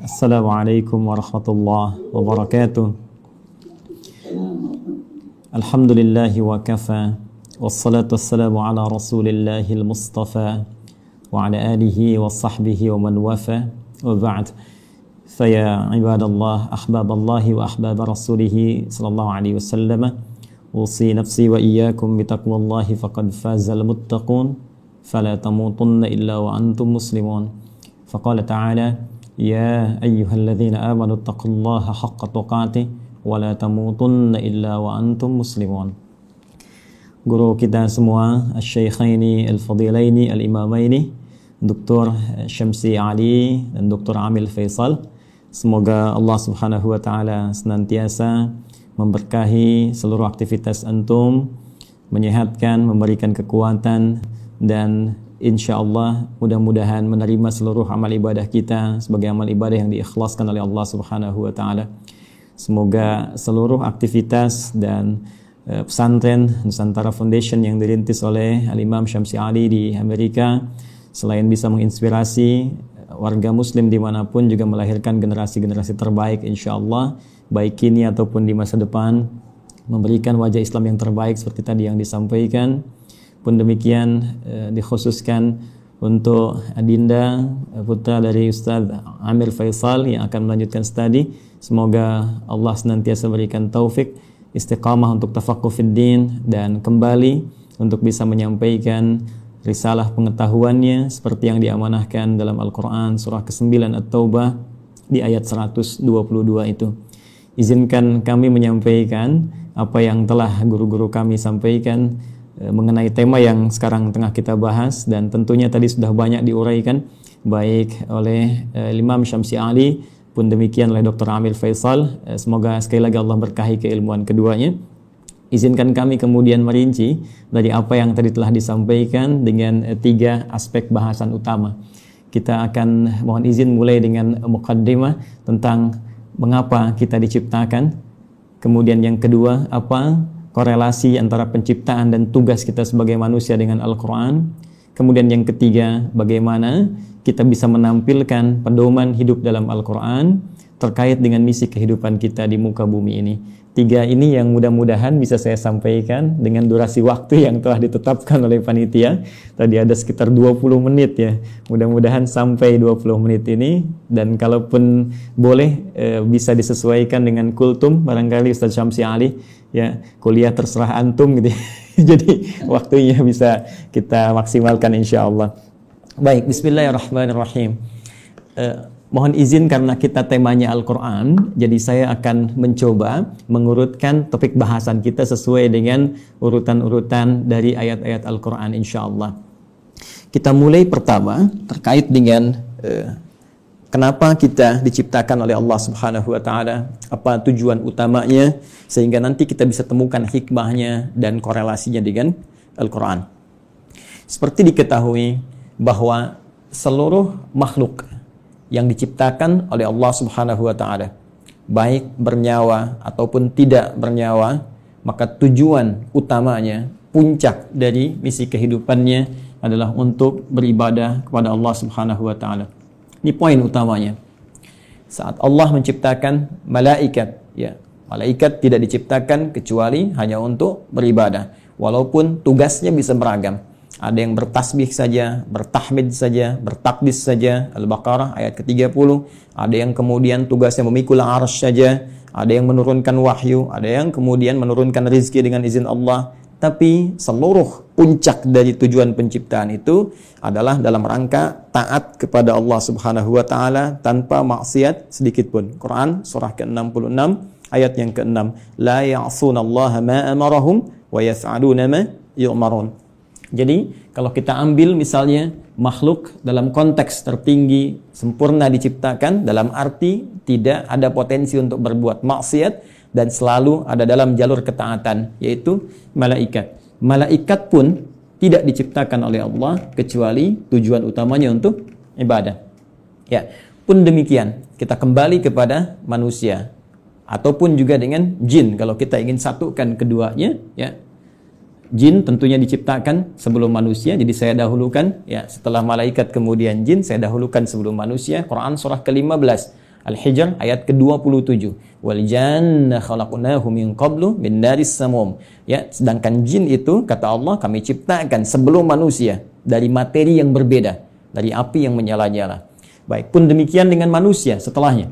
السلام عليكم ورحمة الله وبركاته. الحمد لله وكفى والصلاة والسلام على رسول الله المصطفى وعلى آله وصحبه ومن وفى. وبعد فيا عباد الله أحباب الله وأحباب رسوله صلى الله عليه وسلم أوصي نفسي وإياكم بتقوى الله فقد فاز المتقون فلا تموتن إلا وأنتم مسلمون. فقال تعالى يا أيها الذين آمنوا اتقوا الله حق تقاته ولا تموتن إلا وأنتم مسلمون Guru kita semua, Al-Syeikhaini Al-Fadilaini Al-Imamaini, Dr. Syamsi Ali dan Dr. Amil Faisal. Semoga Allah Subhanahu wa taala senantiasa memberkahi seluruh aktivitas antum, menyehatkan, memberikan kekuatan dan insya Allah mudah-mudahan menerima seluruh amal ibadah kita sebagai amal ibadah yang diikhlaskan oleh Allah Subhanahu wa taala. Semoga seluruh aktivitas dan uh, pesantren Nusantara Foundation yang dirintis oleh Al-Imam Syamsi Ali di Amerika selain bisa menginspirasi warga muslim di mana pun juga melahirkan generasi-generasi terbaik insya Allah baik kini ataupun di masa depan memberikan wajah Islam yang terbaik seperti tadi yang disampaikan pun demikian uh, dikhususkan untuk Adinda putra dari Ustaz Amir Faisal yang akan melanjutkan studi Semoga Allah senantiasa berikan taufik, istiqamah untuk tafaqquh dan kembali untuk bisa menyampaikan risalah pengetahuannya seperti yang diamanahkan dalam Al-Qur'an surah ke-9 At-Taubah di ayat 122 itu. Izinkan kami menyampaikan apa yang telah guru-guru kami sampaikan mengenai tema yang sekarang tengah kita bahas dan tentunya tadi sudah banyak diuraikan baik oleh e, Imam Syamsi Ali pun demikian oleh Dr. Amir Faisal. Eh, semoga sekali lagi Allah berkahi keilmuan keduanya. Izinkan kami kemudian merinci dari apa yang tadi telah disampaikan dengan eh, tiga aspek bahasan utama. Kita akan mohon izin mulai dengan mukaddimah tentang mengapa kita diciptakan. Kemudian yang kedua, apa korelasi antara penciptaan dan tugas kita sebagai manusia dengan Al-Quran. Kemudian yang ketiga, bagaimana kita bisa menampilkan pedoman hidup dalam Al-Quran terkait dengan misi kehidupan kita di muka bumi ini. Tiga ini yang mudah-mudahan bisa saya sampaikan dengan durasi waktu yang telah ditetapkan oleh panitia. Tadi ada sekitar 20 menit ya. Mudah-mudahan sampai 20 menit ini dan kalaupun boleh e, bisa disesuaikan dengan kultum barangkali Ustaz Syamsi Ali ya kuliah terserah antum gitu. Jadi waktunya bisa kita maksimalkan insya Allah. Baik, bismillahirrahmanirrahim. Uh, mohon izin karena kita temanya Al-Quran, jadi saya akan mencoba mengurutkan topik bahasan kita sesuai dengan urutan-urutan dari ayat-ayat Al-Quran insya Allah. Kita mulai pertama terkait dengan uh, kenapa kita diciptakan oleh Allah Subhanahu wa taala, apa tujuan utamanya sehingga nanti kita bisa temukan hikmahnya dan korelasinya dengan Al-Qur'an. Seperti diketahui bahwa seluruh makhluk yang diciptakan oleh Allah Subhanahu wa taala baik bernyawa ataupun tidak bernyawa maka tujuan utamanya puncak dari misi kehidupannya adalah untuk beribadah kepada Allah Subhanahu wa taala. Ini poin utamanya. Saat Allah menciptakan malaikat, ya, malaikat tidak diciptakan kecuali hanya untuk beribadah. Walaupun tugasnya bisa beragam. Ada yang bertasbih saja, bertahmid saja, bertakdis saja. Al-Baqarah ayat ke-30. Ada yang kemudian tugasnya memikul arsh saja. Ada yang menurunkan wahyu. Ada yang kemudian menurunkan rizki dengan izin Allah. Tapi seluruh puncak dari tujuan penciptaan itu adalah dalam rangka taat kepada Allah Subhanahu wa taala tanpa maksiat sedikit pun. Quran surah ke-66 ayat yang ke-6. La ya'sunallaha ma amarahum wa yaf'aluna ma yu'marun. Jadi kalau kita ambil misalnya makhluk dalam konteks tertinggi sempurna diciptakan dalam arti tidak ada potensi untuk berbuat maksiat dan selalu ada dalam jalur ketaatan yaitu malaikat. Malaikat pun tidak diciptakan oleh Allah kecuali tujuan utamanya untuk ibadah. Ya, pun demikian kita kembali kepada manusia ataupun juga dengan jin kalau kita ingin satukan keduanya ya jin tentunya diciptakan sebelum manusia jadi saya dahulukan ya setelah malaikat kemudian jin saya dahulukan sebelum manusia Quran surah ke-15 Al-Hijr ayat ke-27. Wal janna khalaqnahu min qablu min naris samum. Ya, sedangkan jin itu kata Allah kami ciptakan sebelum manusia dari materi yang berbeda, dari api yang menyala-nyala. Baik, pun demikian dengan manusia setelahnya.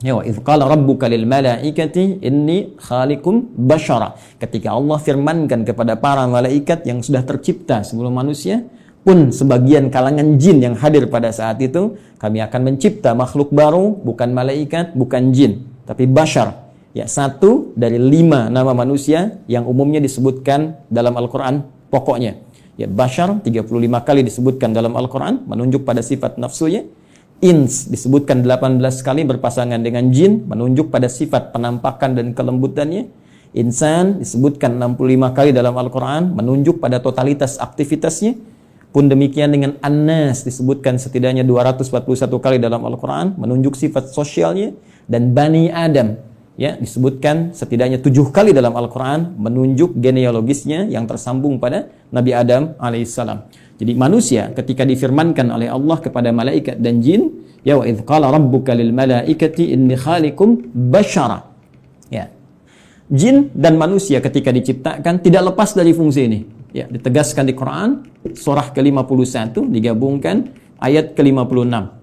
Ya wa qala rabbuka lil malaikati inni khaliqum bashara. Ketika Allah firmankan kepada para malaikat yang sudah tercipta sebelum manusia, pun sebagian kalangan jin yang hadir pada saat itu, kami akan mencipta makhluk baru, bukan malaikat, bukan jin, tapi bashar. Ya, satu dari lima nama manusia yang umumnya disebutkan dalam Al-Quran pokoknya. Ya, bashar 35 kali disebutkan dalam Al-Quran, menunjuk pada sifat nafsunya ins disebutkan 18 kali berpasangan dengan jin menunjuk pada sifat penampakan dan kelembutannya. Insan disebutkan 65 kali dalam Al-Quran menunjuk pada totalitas aktivitasnya. Pun demikian dengan An-Nas disebutkan setidaknya 241 kali dalam Al-Quran menunjuk sifat sosialnya. Dan Bani Adam ya disebutkan setidaknya tujuh kali dalam Al-Quran menunjuk genealogisnya yang tersambung pada Nabi Adam alaihissalam. Jadi manusia ketika difirmankan oleh Allah kepada malaikat dan jin, ya wa idh qala rabbuka lil malaikati inni khaliqum bashara. Ya. Jin dan manusia ketika diciptakan tidak lepas dari fungsi ini. Ya, ditegaskan di Quran surah ke-51 digabungkan ayat ke-56.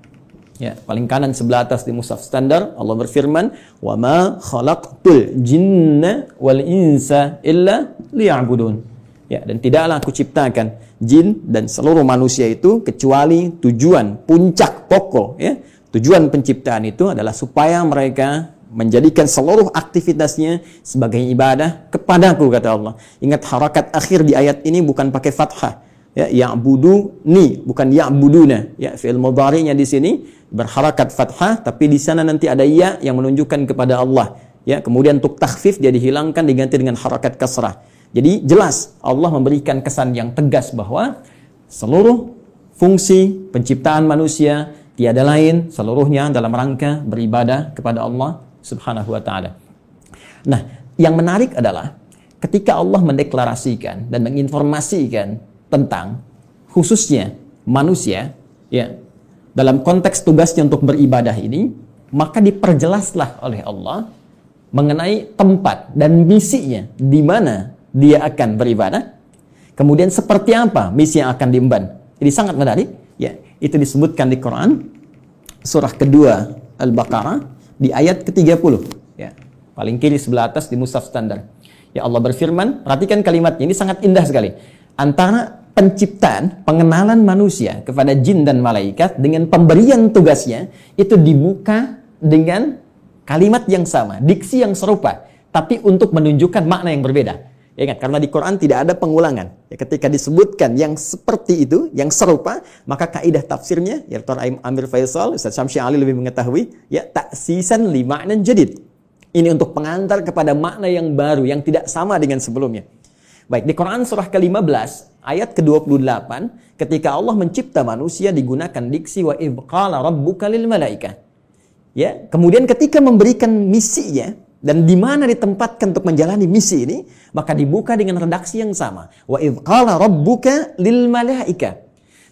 Ya, paling kanan sebelah atas di mushaf standar Allah berfirman, "Wa ma khalaqtul jinna wal insa illa liya'budun." Ya, dan tidaklah aku ciptakan jin dan seluruh manusia itu kecuali tujuan puncak pokok ya. Tujuan penciptaan itu adalah supaya mereka menjadikan seluruh aktivitasnya sebagai ibadah kepadaku kata Allah. Ingat harakat akhir di ayat ini bukan pakai fathah. Ya, ya'budu ni bukan ya'buduna. Ya, fi'il mudhari'nya di sini berharakat fathah tapi di sana nanti ada ya yang menunjukkan kepada Allah. Ya, kemudian untuk takhfif dia dihilangkan diganti dengan harakat kasrah. Jadi jelas Allah memberikan kesan yang tegas bahwa seluruh fungsi penciptaan manusia tiada lain seluruhnya dalam rangka beribadah kepada Allah Subhanahu wa taala. Nah, yang menarik adalah ketika Allah mendeklarasikan dan menginformasikan tentang khususnya manusia ya dalam konteks tugasnya untuk beribadah ini maka diperjelaslah oleh Allah mengenai tempat dan misinya di mana dia akan beribadah. Kemudian seperti apa misi yang akan diemban. Jadi sangat menarik. Ya, itu disebutkan di Quran surah kedua Al-Baqarah di ayat ke-30. Ya, paling kiri sebelah atas di mushaf standar. Ya Allah berfirman, perhatikan kalimatnya ini sangat indah sekali. Antara penciptaan, pengenalan manusia kepada jin dan malaikat dengan pemberian tugasnya itu dibuka dengan kalimat yang sama, diksi yang serupa, tapi untuk menunjukkan makna yang berbeda. Ingat, karena di Quran tidak ada pengulangan. Ya, ketika disebutkan yang seperti itu, yang serupa, maka kaidah tafsirnya, ya Dr. Amir Faisal, Ustaz Syamsi Ali lebih mengetahui, ya taksisan lima dan jadid. Ini untuk pengantar kepada makna yang baru, yang tidak sama dengan sebelumnya. Baik, di Quran surah ke-15, ayat ke-28, ketika Allah mencipta manusia digunakan diksi wa ibqala rabbuka lil malaikah. Ya, kemudian ketika memberikan misinya, dan di mana ditempatkan untuk menjalani misi ini, maka dibuka dengan redaksi yang sama. Wa idh qala rabbuka lil malaika.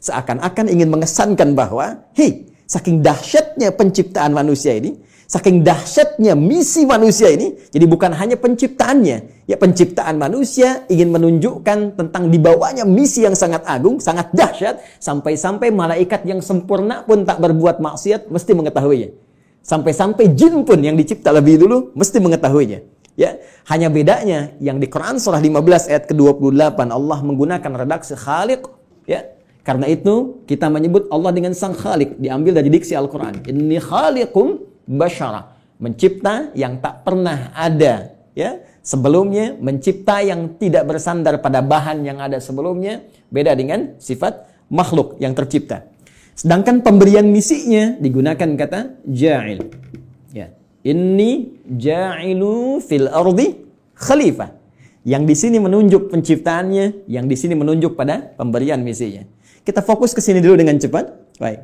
Seakan-akan ingin mengesankan bahwa, hei, saking dahsyatnya penciptaan manusia ini, saking dahsyatnya misi manusia ini, jadi bukan hanya penciptaannya, ya penciptaan manusia ingin menunjukkan tentang dibawanya misi yang sangat agung, sangat dahsyat, sampai-sampai malaikat yang sempurna pun tak berbuat maksiat mesti mengetahuinya. Sampai-sampai jin pun yang dicipta lebih dulu mesti mengetahuinya. Ya, hanya bedanya yang di Quran surah 15 ayat ke-28 Allah menggunakan redaksi Khaliq, ya. Karena itu kita menyebut Allah dengan Sang Khaliq diambil dari diksi Al-Qur'an. Ini khaliqum basyara, mencipta yang tak pernah ada, ya. Sebelumnya mencipta yang tidak bersandar pada bahan yang ada sebelumnya, beda dengan sifat makhluk yang tercipta. Sedangkan pemberian misinya digunakan kata ja'il. Ya. Inni ja'ilu fil ardi khalifah. Yang di sini menunjuk penciptaannya, yang di sini menunjuk pada pemberian misinya. Kita fokus ke sini dulu dengan cepat. Baik.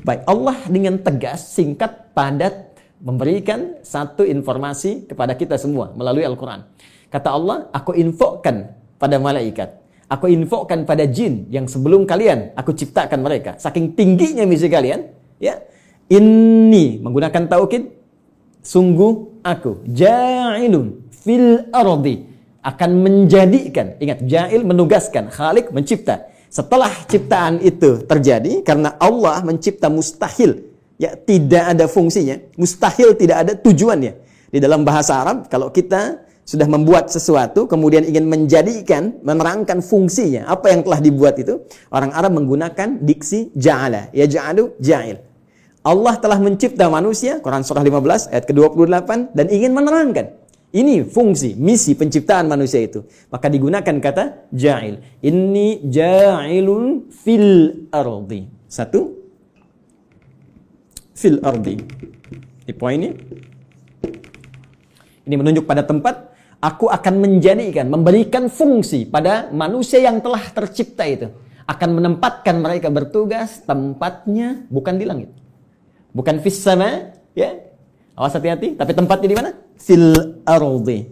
Baik, Allah dengan tegas, singkat, padat memberikan satu informasi kepada kita semua melalui Al-Qur'an. Kata Allah, aku infokan pada malaikat Aku infokan pada jin yang sebelum kalian aku ciptakan mereka. Saking tingginya misi kalian, ya. Inni menggunakan taukid sungguh aku ja'ilun fil ardi akan menjadikan ingat ja'il menugaskan khalik mencipta setelah ciptaan itu terjadi karena Allah mencipta mustahil ya tidak ada fungsinya mustahil tidak ada tujuannya di dalam bahasa Arab kalau kita sudah membuat sesuatu kemudian ingin menjadikan menerangkan fungsinya apa yang telah dibuat itu orang Arab menggunakan diksi ja'ala ya ja'alu ja'il Allah telah mencipta manusia, Quran surah 15 ayat ke-28 dan ingin menerangkan ini fungsi, misi penciptaan manusia itu. Maka digunakan kata ja'il. Inni ja'ilun fil ardi. Satu. Fil ardi. Di poin ini. Ini menunjuk pada tempat. Aku akan menjadikan, memberikan fungsi pada manusia yang telah tercipta itu. Akan menempatkan mereka bertugas tempatnya bukan di langit Bukan fis sama, ya. Awas hati-hati, tapi tempatnya di mana? Fil ardi.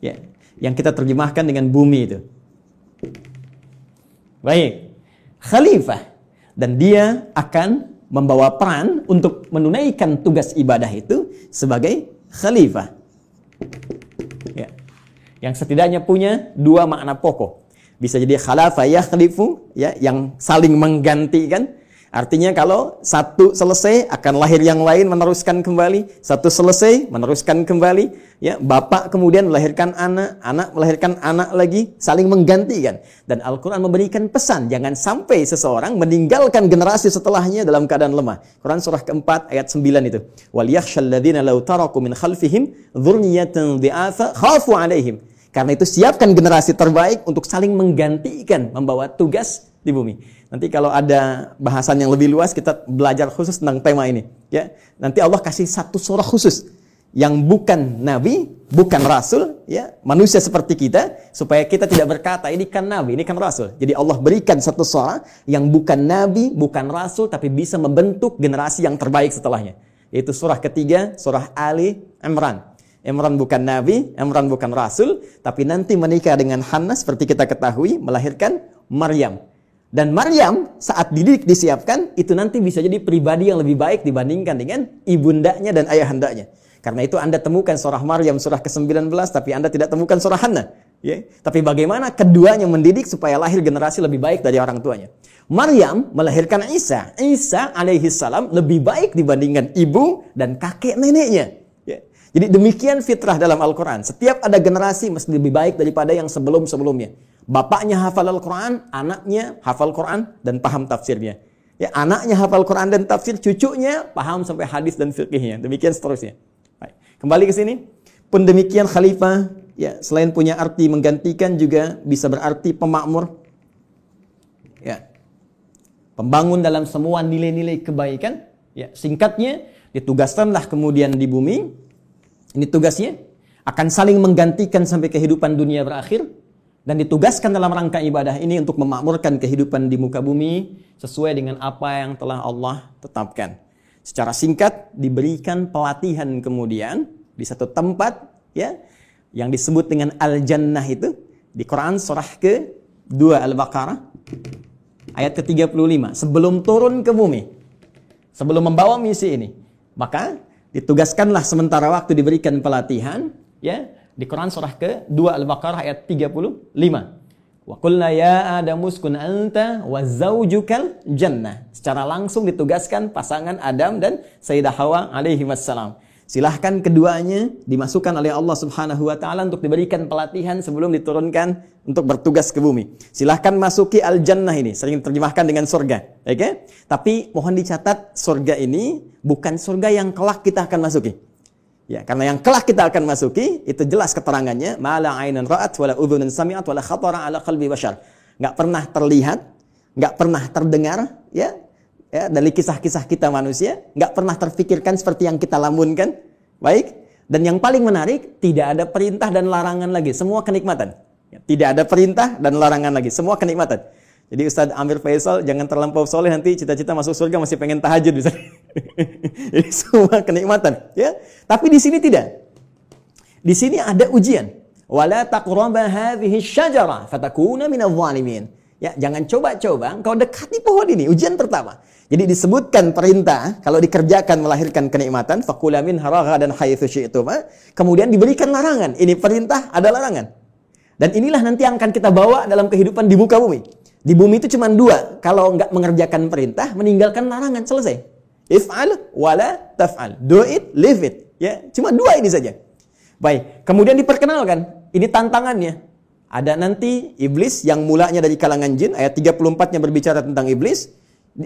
Ya. Yang kita terjemahkan dengan bumi itu. Baik. Khalifah dan dia akan membawa peran untuk menunaikan tugas ibadah itu sebagai khalifah. Ya. Yang setidaknya punya dua makna pokok. Bisa jadi khalafah ya khalifu ya yang saling menggantikan Artinya kalau satu selesai akan lahir yang lain meneruskan kembali, satu selesai meneruskan kembali, ya bapak kemudian melahirkan anak, anak melahirkan anak lagi, saling menggantikan. Dan Al-Qur'an memberikan pesan jangan sampai seseorang meninggalkan generasi setelahnya dalam keadaan lemah. Quran surah keempat ayat 9 itu. Wal yakhshal ladzina law taraku min khalfihim dzurriyyatan dhi'afa khafu alaihim. Karena itu siapkan generasi terbaik untuk saling menggantikan membawa tugas di bumi. Nanti kalau ada bahasan yang lebih luas kita belajar khusus tentang tema ini, ya. Nanti Allah kasih satu surah khusus yang bukan nabi, bukan rasul, ya, manusia seperti kita supaya kita tidak berkata ini kan nabi, ini kan rasul. Jadi Allah berikan satu surah yang bukan nabi, bukan rasul tapi bisa membentuk generasi yang terbaik setelahnya. Yaitu surah ketiga, surah Ali Imran. Imran bukan nabi, Imran bukan rasul, tapi nanti menikah dengan Hannah seperti kita ketahui melahirkan Maryam. Dan Maryam saat dididik disiapkan itu nanti bisa jadi pribadi yang lebih baik dibandingkan dengan ibundanya dan ayahandanya. Karena itu Anda temukan surah Maryam surah ke-19 tapi Anda tidak temukan surah Hana. Ya. Tapi bagaimana keduanya mendidik supaya lahir generasi lebih baik dari orang tuanya. Maryam melahirkan Isa. Isa alaihi salam lebih baik dibandingkan ibu dan kakek neneknya. Jadi demikian fitrah dalam Al-Quran. Setiap ada generasi mesti lebih baik daripada yang sebelum-sebelumnya. Bapaknya hafal Al-Quran, anaknya hafal Quran dan paham tafsirnya. Ya, anaknya hafal Quran dan tafsir, cucunya paham sampai hadis dan fikihnya. Demikian seterusnya. Baik. Kembali ke sini. Pun demikian khalifah, ya selain punya arti menggantikan juga bisa berarti pemakmur. Ya. Pembangun dalam semua nilai-nilai kebaikan. Ya, singkatnya ditugaskanlah kemudian di bumi. Ini tugasnya akan saling menggantikan sampai kehidupan dunia berakhir dan ditugaskan dalam rangka ibadah ini untuk memakmurkan kehidupan di muka bumi sesuai dengan apa yang telah Allah tetapkan. Secara singkat diberikan pelatihan kemudian di satu tempat ya yang disebut dengan al-jannah itu di Quran surah ke-2 Al-Baqarah ayat ke-35 sebelum turun ke bumi sebelum membawa misi ini maka ditugaskanlah sementara waktu diberikan pelatihan ya di Quran surah ke-2 Al-Baqarah ayat 35. Wa qulna ya Adamu uskun anta wa zaujukal jannah. Secara langsung ditugaskan pasangan Adam dan Sayyidah Hawa alaihi wassalam. Silahkan keduanya dimasukkan oleh Allah Subhanahu wa taala untuk diberikan pelatihan sebelum diturunkan untuk bertugas ke bumi. Silahkan masuki al-jannah ini, sering terjemahkan dengan surga. Oke? Okay? Tapi mohon dicatat surga ini bukan surga yang kelak kita akan masuki. Ya, karena yang kelak kita akan masuki itu jelas keterangannya, mala ainan ra'at wala udhunun sami'at wala khatara ala qalbi bashar. Enggak pernah terlihat, enggak pernah terdengar, ya. Ya, dari kisah-kisah kita manusia, enggak pernah terfikirkan seperti yang kita lamunkan. Baik. Dan yang paling menarik, tidak ada perintah dan larangan lagi, semua kenikmatan. Ya, tidak ada perintah dan larangan lagi, semua kenikmatan. Jadi Ustadz Amir Faisal jangan terlampau soleh nanti cita-cita masuk surga masih pengen tahajud bisa. Jadi semua kenikmatan, ya. Tapi di sini tidak. Di sini ada ujian. Wala taqraba hadhihi syajara fatakuna minadh. Ya, jangan coba-coba engkau dekati pohon ini. Ujian pertama. Jadi disebutkan perintah kalau dikerjakan melahirkan kenikmatan fakula min dan haitsu syi'tuma. Kemudian diberikan larangan. Ini perintah ada larangan. Dan inilah nanti yang akan kita bawa dalam kehidupan di muka bumi. Di bumi itu cuma dua. Kalau nggak mengerjakan perintah, meninggalkan larangan. Selesai. If'al wala taf'al. Do it, live it. Ya, cuma dua ini saja. Baik, kemudian diperkenalkan. Ini tantangannya. Ada nanti iblis yang mulanya dari kalangan jin, ayat 34-nya berbicara tentang iblis.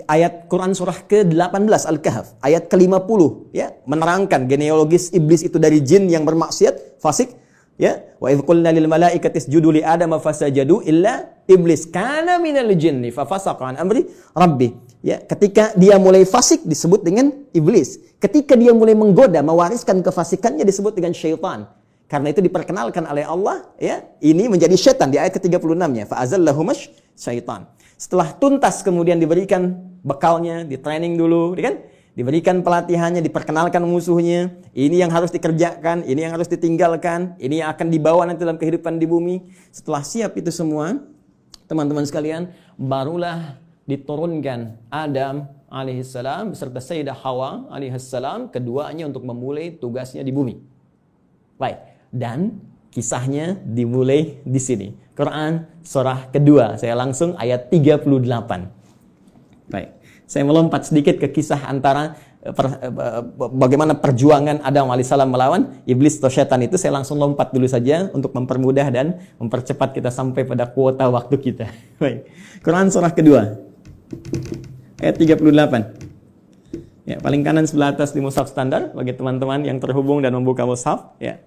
Ayat Quran surah ke-18 Al-Kahf, ayat ke-50 ya, menerangkan genealogis iblis itu dari jin yang bermaksiat, fasik, ya. Wa idz qulna lil malaikati isjudu li adama fasajadu illa iblis kana minal jinni fafasaqa an amri rabbi. Ya, ketika dia mulai fasik disebut dengan iblis. Ketika dia mulai menggoda, mewariskan kefasikannya disebut dengan syaitan. Karena itu diperkenalkan oleh Allah, ya, ini menjadi setan di ayat ke-36-nya. Fa'azallahumash syaitan. Setelah tuntas kemudian diberikan bekalnya, di training dulu, ya kan? Diberikan pelatihannya, diperkenalkan musuhnya. Ini yang harus dikerjakan, ini yang harus ditinggalkan, ini yang akan dibawa nanti dalam kehidupan di bumi. Setelah siap itu semua, teman-teman sekalian, barulah diturunkan Adam alaihissalam beserta Sayyidah Hawa alaihissalam keduanya untuk memulai tugasnya di bumi. Baik, dan kisahnya dimulai di sini. Quran surah kedua. Saya langsung ayat 38. Baik. Saya melompat sedikit ke kisah antara eh, per, eh, bagaimana perjuangan Adam alaihissalam melawan iblis atau setan itu saya langsung lompat dulu saja untuk mempermudah dan mempercepat kita sampai pada kuota waktu kita. Baik. Quran surah kedua. Ayat 38. Ya, paling kanan sebelah atas di mushaf standar bagi teman-teman yang terhubung dan membuka mushaf, ya.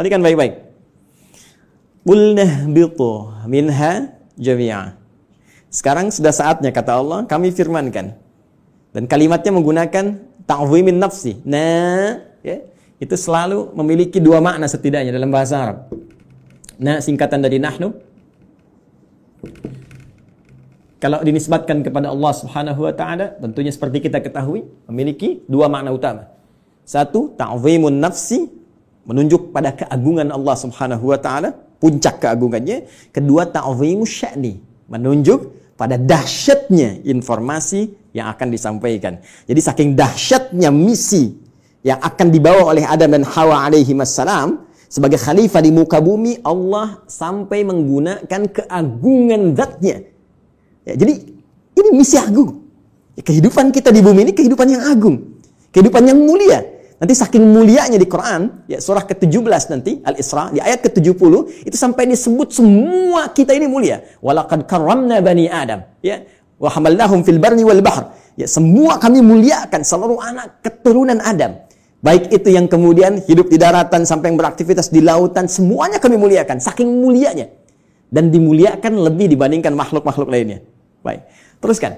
Perhatikan baik-baik. Qulna bitu minha jami'a. Sekarang sudah saatnya kata Allah kami firmankan. Dan kalimatnya menggunakan ta'zimin nafsi. Nah, ya, itu selalu memiliki dua makna setidaknya dalam bahasa Arab. Nah, singkatan dari nahnu. Kalau dinisbatkan kepada Allah Subhanahu wa taala, tentunya seperti kita ketahui, memiliki dua makna utama. Satu, ta'zimun nafsi menunjuk pada keagungan Allah Subhanahu wa taala, puncak keagungannya. Kedua ta'zimu sya'ni, menunjuk pada dahsyatnya informasi yang akan disampaikan. Jadi saking dahsyatnya misi yang akan dibawa oleh Adam dan Hawa alaihi wassalam sebagai khalifah di muka bumi, Allah sampai menggunakan keagungan zatnya. Ya, jadi ini misi agung. kehidupan kita di bumi ini kehidupan yang agung. Kehidupan yang mulia Nanti saking mulianya di Quran, ya surah ke-17 nanti, Al-Isra, di ayat ke-70, itu sampai disebut semua kita ini mulia. Walaqad karramna bani Adam. Ya, wa hamalnahum fil barni wal bahr. Ya, semua kami muliakan seluruh anak keturunan Adam. Baik itu yang kemudian hidup di daratan sampai yang beraktivitas di lautan, semuanya kami muliakan. Saking mulianya. Dan dimuliakan lebih dibandingkan makhluk-makhluk lainnya. Baik, teruskan.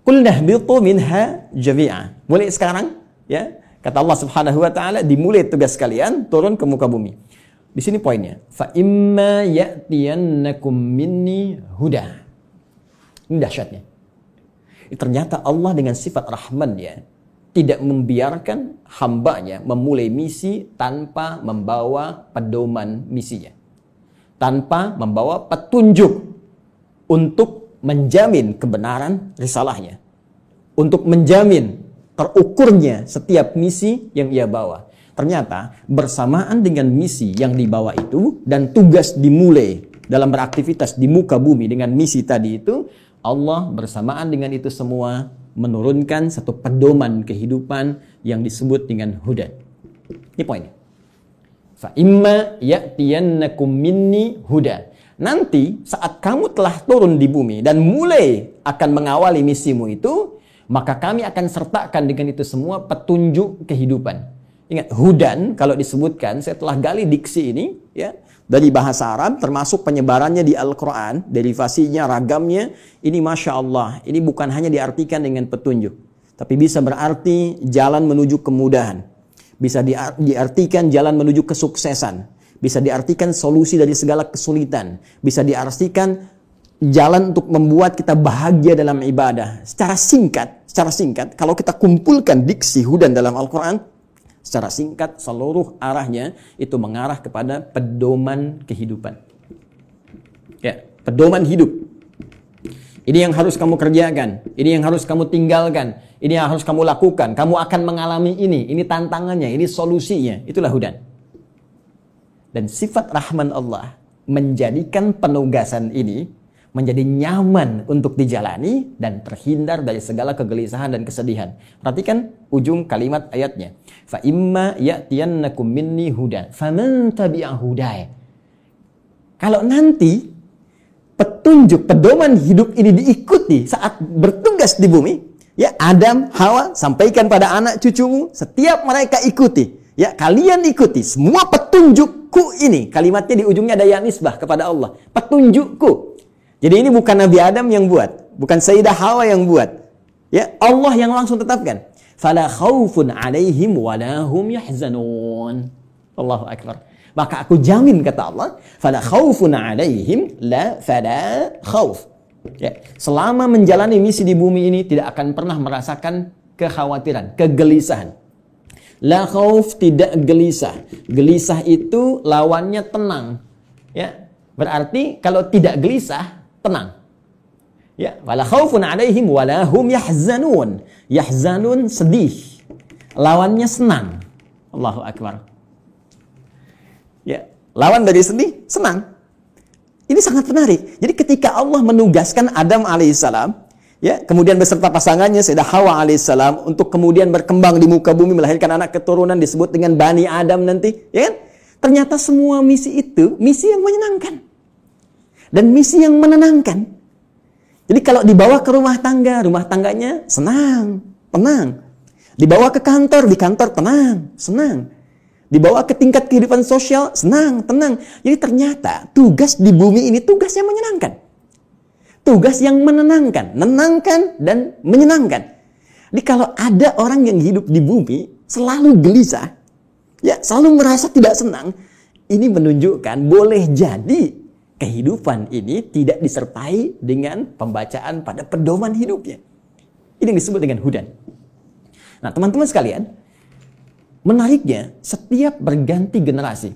Qulnah bitu minha jami'a. Mulai sekarang, Ya, kata Allah Subhanahu wa taala dimulai tugas kalian turun ke muka bumi. Di sini poinnya. Fa imma ya'tiyannakum minni huda. Ini dahsyatnya. Ternyata Allah dengan sifat rahman ya tidak membiarkan hambanya memulai misi tanpa membawa pedoman misinya. Tanpa membawa petunjuk untuk menjamin kebenaran risalahnya. Untuk menjamin terukurnya setiap misi yang ia bawa. Ternyata bersamaan dengan misi yang dibawa itu dan tugas dimulai dalam beraktivitas di muka bumi dengan misi tadi itu, Allah bersamaan dengan itu semua menurunkan satu pedoman kehidupan yang disebut dengan huda. Ini poinnya. Fa imma ya'tiyannakum minni huda. Nanti saat kamu telah turun di bumi dan mulai akan mengawali misimu itu, maka kami akan sertakan dengan itu semua petunjuk kehidupan. Ingat, hudan kalau disebutkan, saya telah gali diksi ini, ya, dari bahasa Arab, termasuk penyebarannya di Al-Quran, derivasinya, ragamnya, ini Masya Allah, ini bukan hanya diartikan dengan petunjuk, tapi bisa berarti jalan menuju kemudahan, bisa diartikan jalan menuju kesuksesan, bisa diartikan solusi dari segala kesulitan, bisa diartikan jalan untuk membuat kita bahagia dalam ibadah. Secara singkat, secara singkat, kalau kita kumpulkan diksi hudan dalam Al-Quran, secara singkat seluruh arahnya itu mengarah kepada pedoman kehidupan. Ya. pedoman hidup. Ini yang harus kamu kerjakan, ini yang harus kamu tinggalkan, ini yang harus kamu lakukan. Kamu akan mengalami ini, ini tantangannya, ini solusinya. Itulah hudan. Dan sifat rahman Allah menjadikan penugasan ini menjadi nyaman untuk dijalani dan terhindar dari segala kegelisahan dan kesedihan. Perhatikan ujung kalimat ayatnya. Fa imma ya'tiyannakum minni hudan faman tabi'a hudaya. Kalau nanti petunjuk pedoman hidup ini diikuti saat bertugas di bumi, ya Adam, Hawa sampaikan pada anak cucumu, setiap mereka ikuti, ya kalian ikuti semua petunjukku ini. Kalimatnya di ujungnya ada ya nisbah kepada Allah. Petunjukku jadi ini bukan Nabi Adam yang buat, bukan Sayyidah Hawa yang buat. Ya, Allah yang langsung tetapkan. Fala khaufun 'alaihim wa hum yahzanun. Allahu akbar. Maka aku jamin kata Allah, fala khaufun 'alaihim la fala khauf. Ya, selama menjalani misi di bumi ini tidak akan pernah merasakan kekhawatiran, kegelisahan. La khauf tidak gelisah. Gelisah itu lawannya tenang. Ya, berarti kalau tidak gelisah tenang. Ya, wala khaufun alaihim wala hum yahzanun. Yahzanun sedih. Lawannya senang. Allahu akbar. Ya, lawan dari sedih senang. Ini sangat menarik. Jadi ketika Allah menugaskan Adam alaihissalam, ya, kemudian beserta pasangannya Sayyidah Hawa alaihissalam untuk kemudian berkembang di muka bumi melahirkan anak keturunan disebut dengan Bani Adam nanti, ya kan? Ternyata semua misi itu misi yang menyenangkan dan misi yang menenangkan. Jadi kalau dibawa ke rumah tangga, rumah tangganya senang, tenang. Dibawa ke kantor, di kantor tenang, senang. Dibawa ke tingkat kehidupan sosial, senang, tenang. Jadi ternyata tugas di bumi ini tugas yang menyenangkan. Tugas yang menenangkan, menenangkan dan menyenangkan. Jadi kalau ada orang yang hidup di bumi selalu gelisah, ya selalu merasa tidak senang, ini menunjukkan boleh jadi kehidupan ini tidak disertai dengan pembacaan pada pedoman hidupnya. Ini yang disebut dengan hudan. Nah, teman-teman sekalian, menariknya setiap berganti generasi.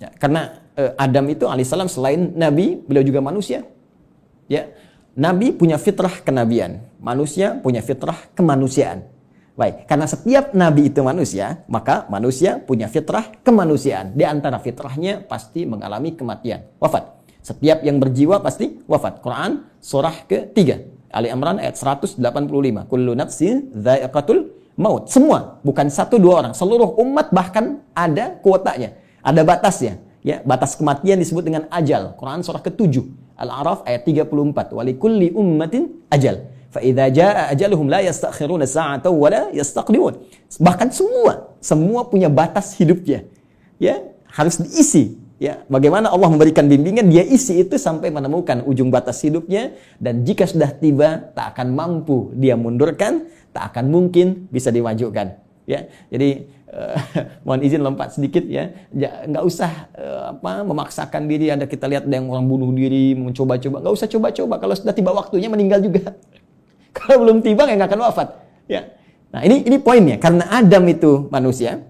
Ya, karena eh, Adam itu alaihissalam selain nabi, beliau juga manusia. Ya, nabi punya fitrah kenabian, manusia punya fitrah kemanusiaan. Baik, karena setiap nabi itu manusia, maka manusia punya fitrah kemanusiaan. Di antara fitrahnya pasti mengalami kematian, wafat. Setiap yang berjiwa pasti wafat. Quran surah ketiga. Ali Imran ayat 185. Kullu nafsin dha'iqatul maut. Semua, bukan satu dua orang. Seluruh umat bahkan ada kuotanya. Ada batasnya. Ya, batas kematian disebut dengan ajal. Quran surah ke-7. Al-A'raf ayat 34. Walikulli ummatin ajal. Fa'idha ja'a ajaluhum la yastakhiruna sa'ata wa la. Bahkan semua, semua punya batas hidupnya. Ya, harus diisi Ya, bagaimana Allah memberikan bimbingan, dia isi itu sampai menemukan ujung batas hidupnya dan jika sudah tiba tak akan mampu dia mundurkan, tak akan mungkin bisa dimajukan. Ya, jadi uh, mohon izin lompat sedikit ya, nggak usah uh, apa memaksakan diri. Ada kita lihat ada yang orang bunuh diri, mencoba-coba, nggak usah coba-coba. Kalau sudah tiba waktunya meninggal juga. Kalau belum tiba nggak akan wafat. Ya, nah ini ini poinnya. Karena Adam itu manusia,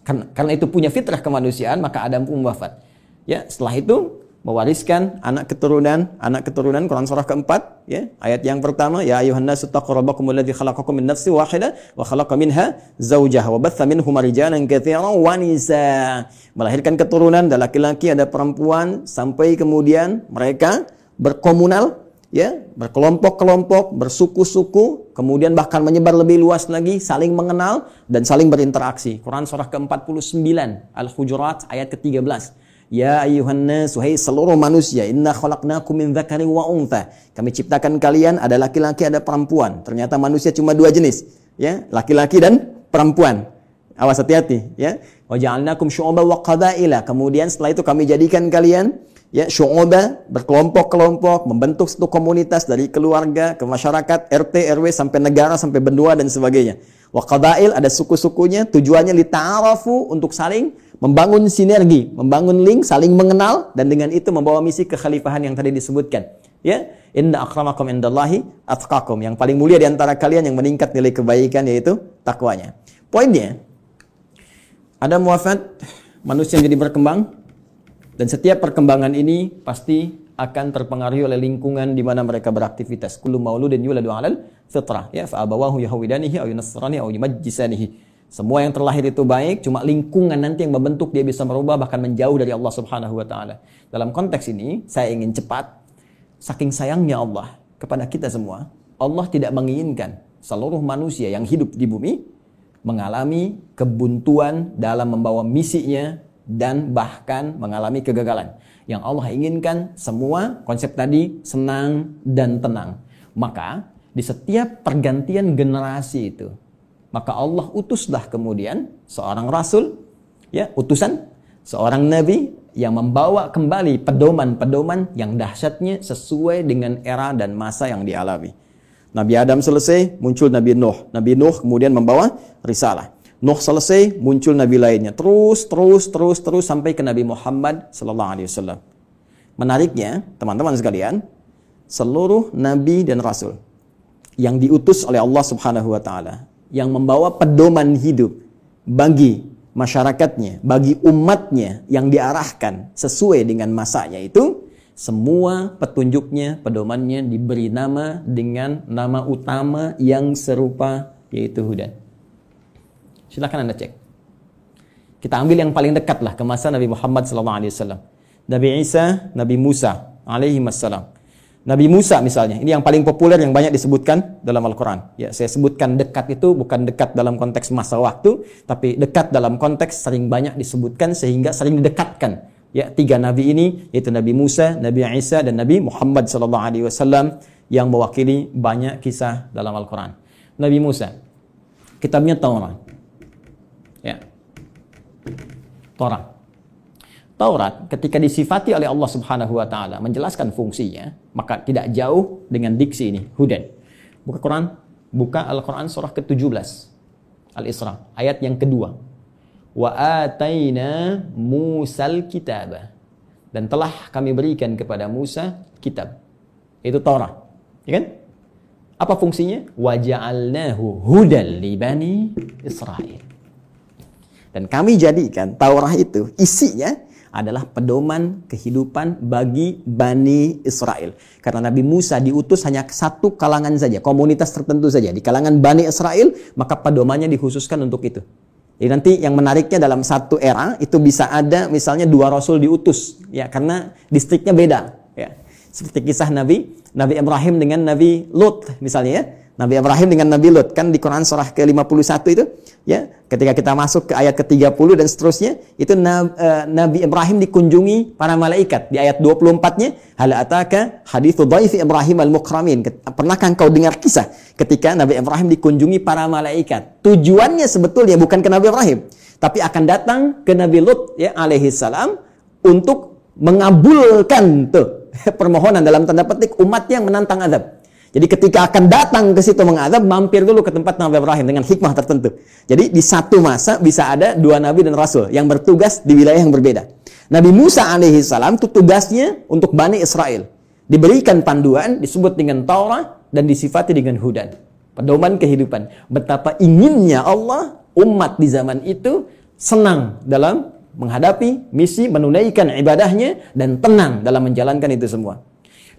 karena, karena itu punya fitrah kemanusiaan, maka Adam pun wafat. Ya, setelah itu mewariskan anak keturunan, anak keturunan Quran surah keempat, ya. Ayat yang pertama, ya ayuhan nasu taqu rabbakum alladzi khalaqakum min nafsin wahidah wa khalaqa minha zawjaha wa batha minhuma rijalan katsiran wa nisa. Melahirkan keturunan ada laki-laki, ada perempuan sampai kemudian mereka berkomunal ya, berkelompok-kelompok, bersuku-suku, kemudian bahkan menyebar lebih luas lagi, saling mengenal dan saling berinteraksi. Quran surah ke-49 Al-Hujurat ayat ke-13. Ya ayuhan nas, wahai seluruh manusia, inna khalaqnakum min dzakarin wa untha. Kami ciptakan kalian ada laki-laki, ada perempuan. Ternyata manusia cuma dua jenis, ya, laki-laki dan perempuan. Awas hati-hati, ya. Wa ja'alnakum syu'uban wa qabaila. Kemudian setelah itu kami jadikan kalian ya syu'uba berkelompok-kelompok membentuk satu komunitas dari keluarga ke masyarakat RT RW sampai negara sampai benua dan sebagainya wa qabail ada suku-sukunya tujuannya lita'arafu untuk saling membangun sinergi membangun link saling mengenal dan dengan itu membawa misi kekhalifahan yang tadi disebutkan. Ya inna akramakum indallahi atqakum. Yang paling mulia di antara kalian yang meningkat nilai kebaikan yaitu takwanya. Poinnya ada muafat manusia yang jadi berkembang dan setiap perkembangan ini pasti akan terpengaruhi oleh lingkungan di mana mereka beraktivitas. Kullu mauludin yuladu 'alal fitrah, ya fa abawahu yahwidanihi aw yunasrani aw yumajjisanihi. Semua yang terlahir itu baik, cuma lingkungan nanti yang membentuk dia bisa merubah bahkan menjauh dari Allah Subhanahu wa taala. Dalam konteks ini, saya ingin cepat saking sayangnya Allah kepada kita semua, Allah tidak menginginkan seluruh manusia yang hidup di bumi mengalami kebuntuan dalam membawa misinya dan bahkan mengalami kegagalan. Yang Allah inginkan semua konsep tadi senang dan tenang. Maka di setiap pergantian generasi itu, maka Allah utuslah kemudian seorang rasul, ya utusan, seorang nabi yang membawa kembali pedoman-pedoman yang dahsyatnya sesuai dengan era dan masa yang dialami. Nabi Adam selesai, muncul Nabi Nuh. Nabi Nuh kemudian membawa risalah. Nuh selesai, muncul nabi lainnya. Terus, terus, terus, terus sampai ke Nabi Muhammad sallallahu alaihi wasallam. Menariknya, teman-teman sekalian, seluruh nabi dan rasul yang diutus oleh Allah Subhanahu wa taala yang membawa pedoman hidup bagi masyarakatnya, bagi umatnya yang diarahkan sesuai dengan masanya itu semua petunjuknya, pedomannya diberi nama dengan nama utama yang serupa yaitu Hudan. Silahkan Anda cek. Kita ambil yang paling dekat lah ke masa Nabi Muhammad SAW. Nabi Isa, Nabi Musa alaihi wassalam. Nabi Musa misalnya, ini yang paling populer yang banyak disebutkan dalam Al-Quran. Ya, saya sebutkan dekat itu bukan dekat dalam konteks masa waktu, tapi dekat dalam konteks sering banyak disebutkan sehingga sering didekatkan. Ya, tiga nabi ini yaitu Nabi Musa, Nabi Isa dan Nabi Muhammad sallallahu alaihi wasallam yang mewakili banyak kisah dalam Al-Quran. Nabi Musa, kitabnya Taurat. Ya. Taurat. Taurat ketika disifati oleh Allah Subhanahu wa taala menjelaskan fungsinya, maka tidak jauh dengan diksi ini, hudan. Buka Quran, buka Al-Quran surah ke-17. Al-Isra, ayat yang kedua. Wa ataina Musal kitab. Dan telah kami berikan kepada Musa kitab. Itu Taurat. Ya kan? Apa fungsinya? Waja'alnahu hudal li bani Israel. Dan kami jadikan Taurat itu isinya adalah pedoman kehidupan bagi Bani Israel. Karena Nabi Musa diutus hanya satu kalangan saja, komunitas tertentu saja. Di kalangan Bani Israel, maka pedomannya dikhususkan untuk itu. Jadi nanti yang menariknya dalam satu era itu bisa ada misalnya dua rasul diutus ya karena distriknya beda ya. Seperti kisah Nabi Nabi Ibrahim dengan Nabi Lut misalnya ya. Nabi Ibrahim dengan Nabi Lut. Kan di Quran surah ke-51 itu ya ketika kita masuk ke ayat ke-30 dan seterusnya itu eh, Nabi Ibrahim dikunjungi para malaikat. Di ayat 24-nya hal ataka hadithu dhaifi Ibrahim al-mukramin. Pernahkah engkau dengar kisah ketika Nabi Ibrahim dikunjungi para malaikat? Tujuannya sebetulnya bukan ke Nabi Ibrahim tapi akan datang ke Nabi Lut ya alaihi salam untuk mengabulkan tuh permohonan dalam tanda petik umat yang menantang azab jadi ketika akan datang ke situ mengadab, mampir dulu ke tempat Nabi Ibrahim dengan hikmah tertentu. Jadi di satu masa bisa ada dua nabi dan rasul yang bertugas di wilayah yang berbeda. Nabi Musa alaihi salam itu tugasnya untuk Bani Israel. Diberikan panduan disebut dengan Taurat dan disifati dengan hudan. Pedoman kehidupan. Betapa inginnya Allah umat di zaman itu senang dalam menghadapi misi menunaikan ibadahnya dan tenang dalam menjalankan itu semua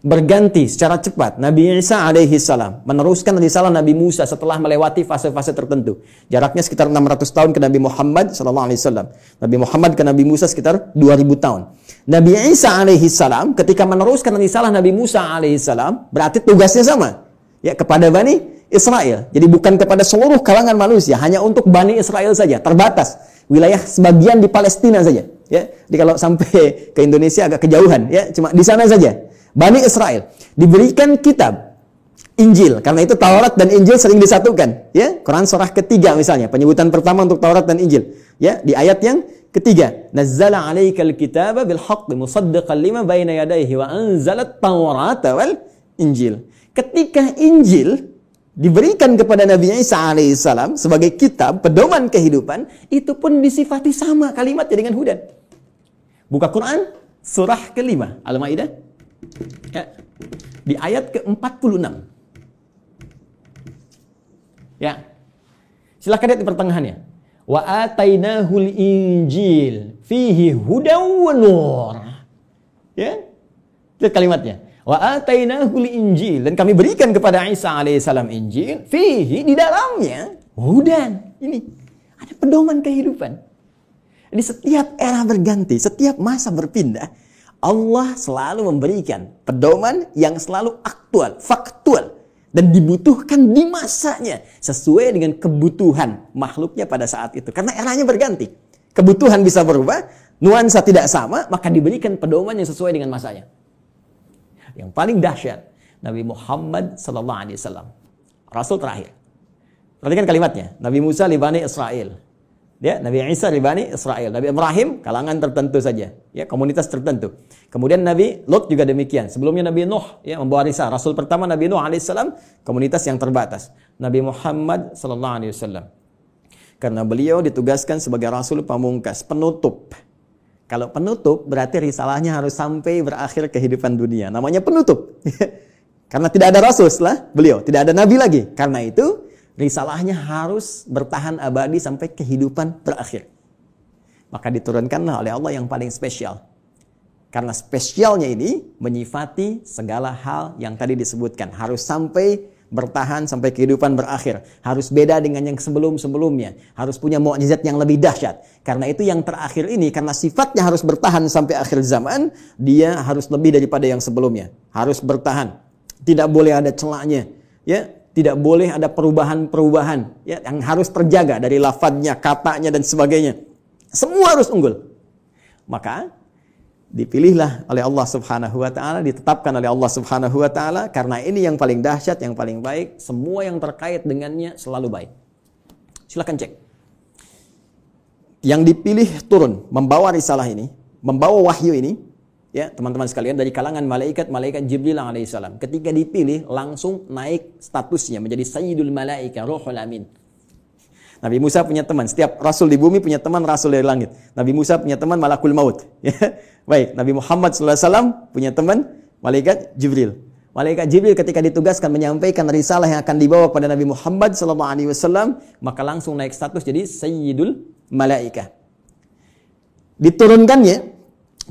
berganti secara cepat. Nabi Isa alaihi salam meneruskan risalah Nabi Musa setelah melewati fase-fase tertentu. Jaraknya sekitar 600 tahun ke Nabi Muhammad sallallahu alaihi wasallam. Nabi Muhammad ke Nabi Musa sekitar 2000 tahun. Nabi Isa alaihi salam ketika meneruskan risalah Nabi Musa alaihi salam berarti tugasnya sama ya kepada Bani Israel. Jadi bukan kepada seluruh kalangan manusia, hanya untuk Bani Israel saja, terbatas. Wilayah sebagian di Palestina saja, ya. Jadi kalau sampai ke Indonesia agak kejauhan, ya, cuma di sana saja. Bani Israel. Diberikan kitab Injil. Karena itu Taurat dan Injil sering disatukan ya. Quran surah ketiga misalnya penyebutan pertama untuk Taurat dan Injil ya. Di ayat yang ketiga nazzala alaikal kitaba bil haqqi musaddiqan lima baina yadayhi wa anzalat Taurata wal Injil. Ketika Injil diberikan kepada Nabi Isa alaihissalam sebagai kitab pedoman kehidupan itu pun disifati sama kalimatnya dengan hudan. Buka Quran surah kelima Al-Maidah Ya. Di ayat ke-46. Ya. Silakan lihat di pertengahannya. Wa atainahul injil fihi hudaw wa nur. Ya. Lihat kalimatnya. Wa atainahul injil dan kami berikan kepada Isa alaihissalam Injil fihi di dalamnya hudan. Ini ada pedoman kehidupan. Jadi setiap era berganti, setiap masa berpindah, Allah selalu memberikan pedoman yang selalu aktual, faktual dan dibutuhkan di masanya sesuai dengan kebutuhan makhluknya pada saat itu. Karena eranya berganti. Kebutuhan bisa berubah, nuansa tidak sama, maka diberikan pedoman yang sesuai dengan masanya. Yang paling dahsyat, Nabi Muhammad wasallam, rasul terakhir. Perhatikan kalimatnya, Nabi Musa libani Israel. Ya, Nabi Isa libani Israel. Nabi Ibrahim kalangan tertentu saja, ya, komunitas tertentu. Kemudian Nabi Lot juga demikian. Sebelumnya Nabi Nuh ya membawa risalah. Rasul pertama Nabi Nuh alaihissalam komunitas yang terbatas. Nabi Muhammad sallallahu alaihi wasallam. Karena beliau ditugaskan sebagai rasul pamungkas, penutup kalau penutup berarti risalahnya harus sampai berakhir kehidupan dunia. Namanya penutup. Karena tidak ada rasul setelah beliau, tidak ada nabi lagi. Karena itu risalahnya harus bertahan abadi sampai kehidupan berakhir. Maka diturunkanlah oleh Allah yang paling spesial. Karena spesialnya ini menyifati segala hal yang tadi disebutkan. Harus sampai bertahan sampai kehidupan berakhir. Harus beda dengan yang sebelum-sebelumnya. Harus punya mukjizat yang lebih dahsyat. Karena itu yang terakhir ini karena sifatnya harus bertahan sampai akhir zaman, dia harus lebih daripada yang sebelumnya. Harus bertahan. Tidak boleh ada celahnya. Ya, tidak boleh ada perubahan-perubahan ya yang harus terjaga dari lafadznya, katanya dan sebagainya. Semua harus unggul. Maka dipilihlah oleh Allah Subhanahu wa taala, ditetapkan oleh Allah Subhanahu wa taala karena ini yang paling dahsyat, yang paling baik, semua yang terkait dengannya selalu baik. Silakan cek. Yang dipilih turun membawa risalah ini, membawa wahyu ini, ya teman-teman sekalian dari kalangan malaikat malaikat Jibril alaihissalam. Ketika dipilih langsung naik statusnya menjadi Sayyidul Malaika, Ruhul Amin. Nabi Musa punya teman. Setiap rasul di bumi punya teman rasul dari langit. Nabi Musa punya teman malakul maut. Ya. Baik, Nabi Muhammad SAW punya teman malaikat Jibril. Malaikat Jibril ketika ditugaskan menyampaikan risalah yang akan dibawa pada Nabi Muhammad SAW, maka langsung naik status jadi Sayyidul Malaika. Diturunkannya,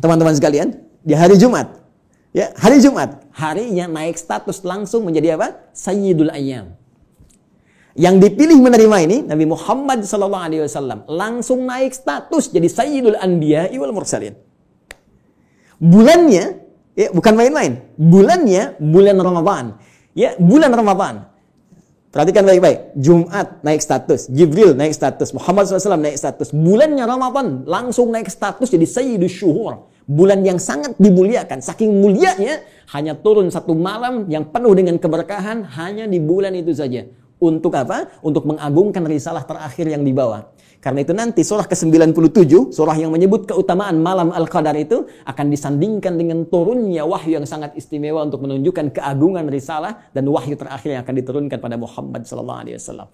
teman-teman sekalian, di hari Jumat. Ya, hari Jumat. Harinya naik status langsung menjadi apa? Sayyidul Ayyam. Yang dipilih menerima ini Nabi Muhammad sallallahu alaihi wasallam langsung naik status jadi Sayyidul Anbiya wal Mursalin. Bulannya ya bukan main-main. Bulannya bulan Ramadan. Ya, bulan Ramadan. Perhatikan baik-baik. Jumat naik status, Jibril naik status, Muhammad SAW naik status. Bulannya Ramadan langsung naik status jadi Sayyidul Syuhur. Bulan yang sangat dimuliakan. Saking mulianya hanya turun satu malam yang penuh dengan keberkahan hanya di bulan itu saja untuk apa? Untuk mengagungkan risalah terakhir yang dibawa. Karena itu nanti surah ke-97, surah yang menyebut keutamaan malam Al-Qadar itu akan disandingkan dengan turunnya wahyu yang sangat istimewa untuk menunjukkan keagungan risalah dan wahyu terakhir yang akan diturunkan pada Muhammad wasallam.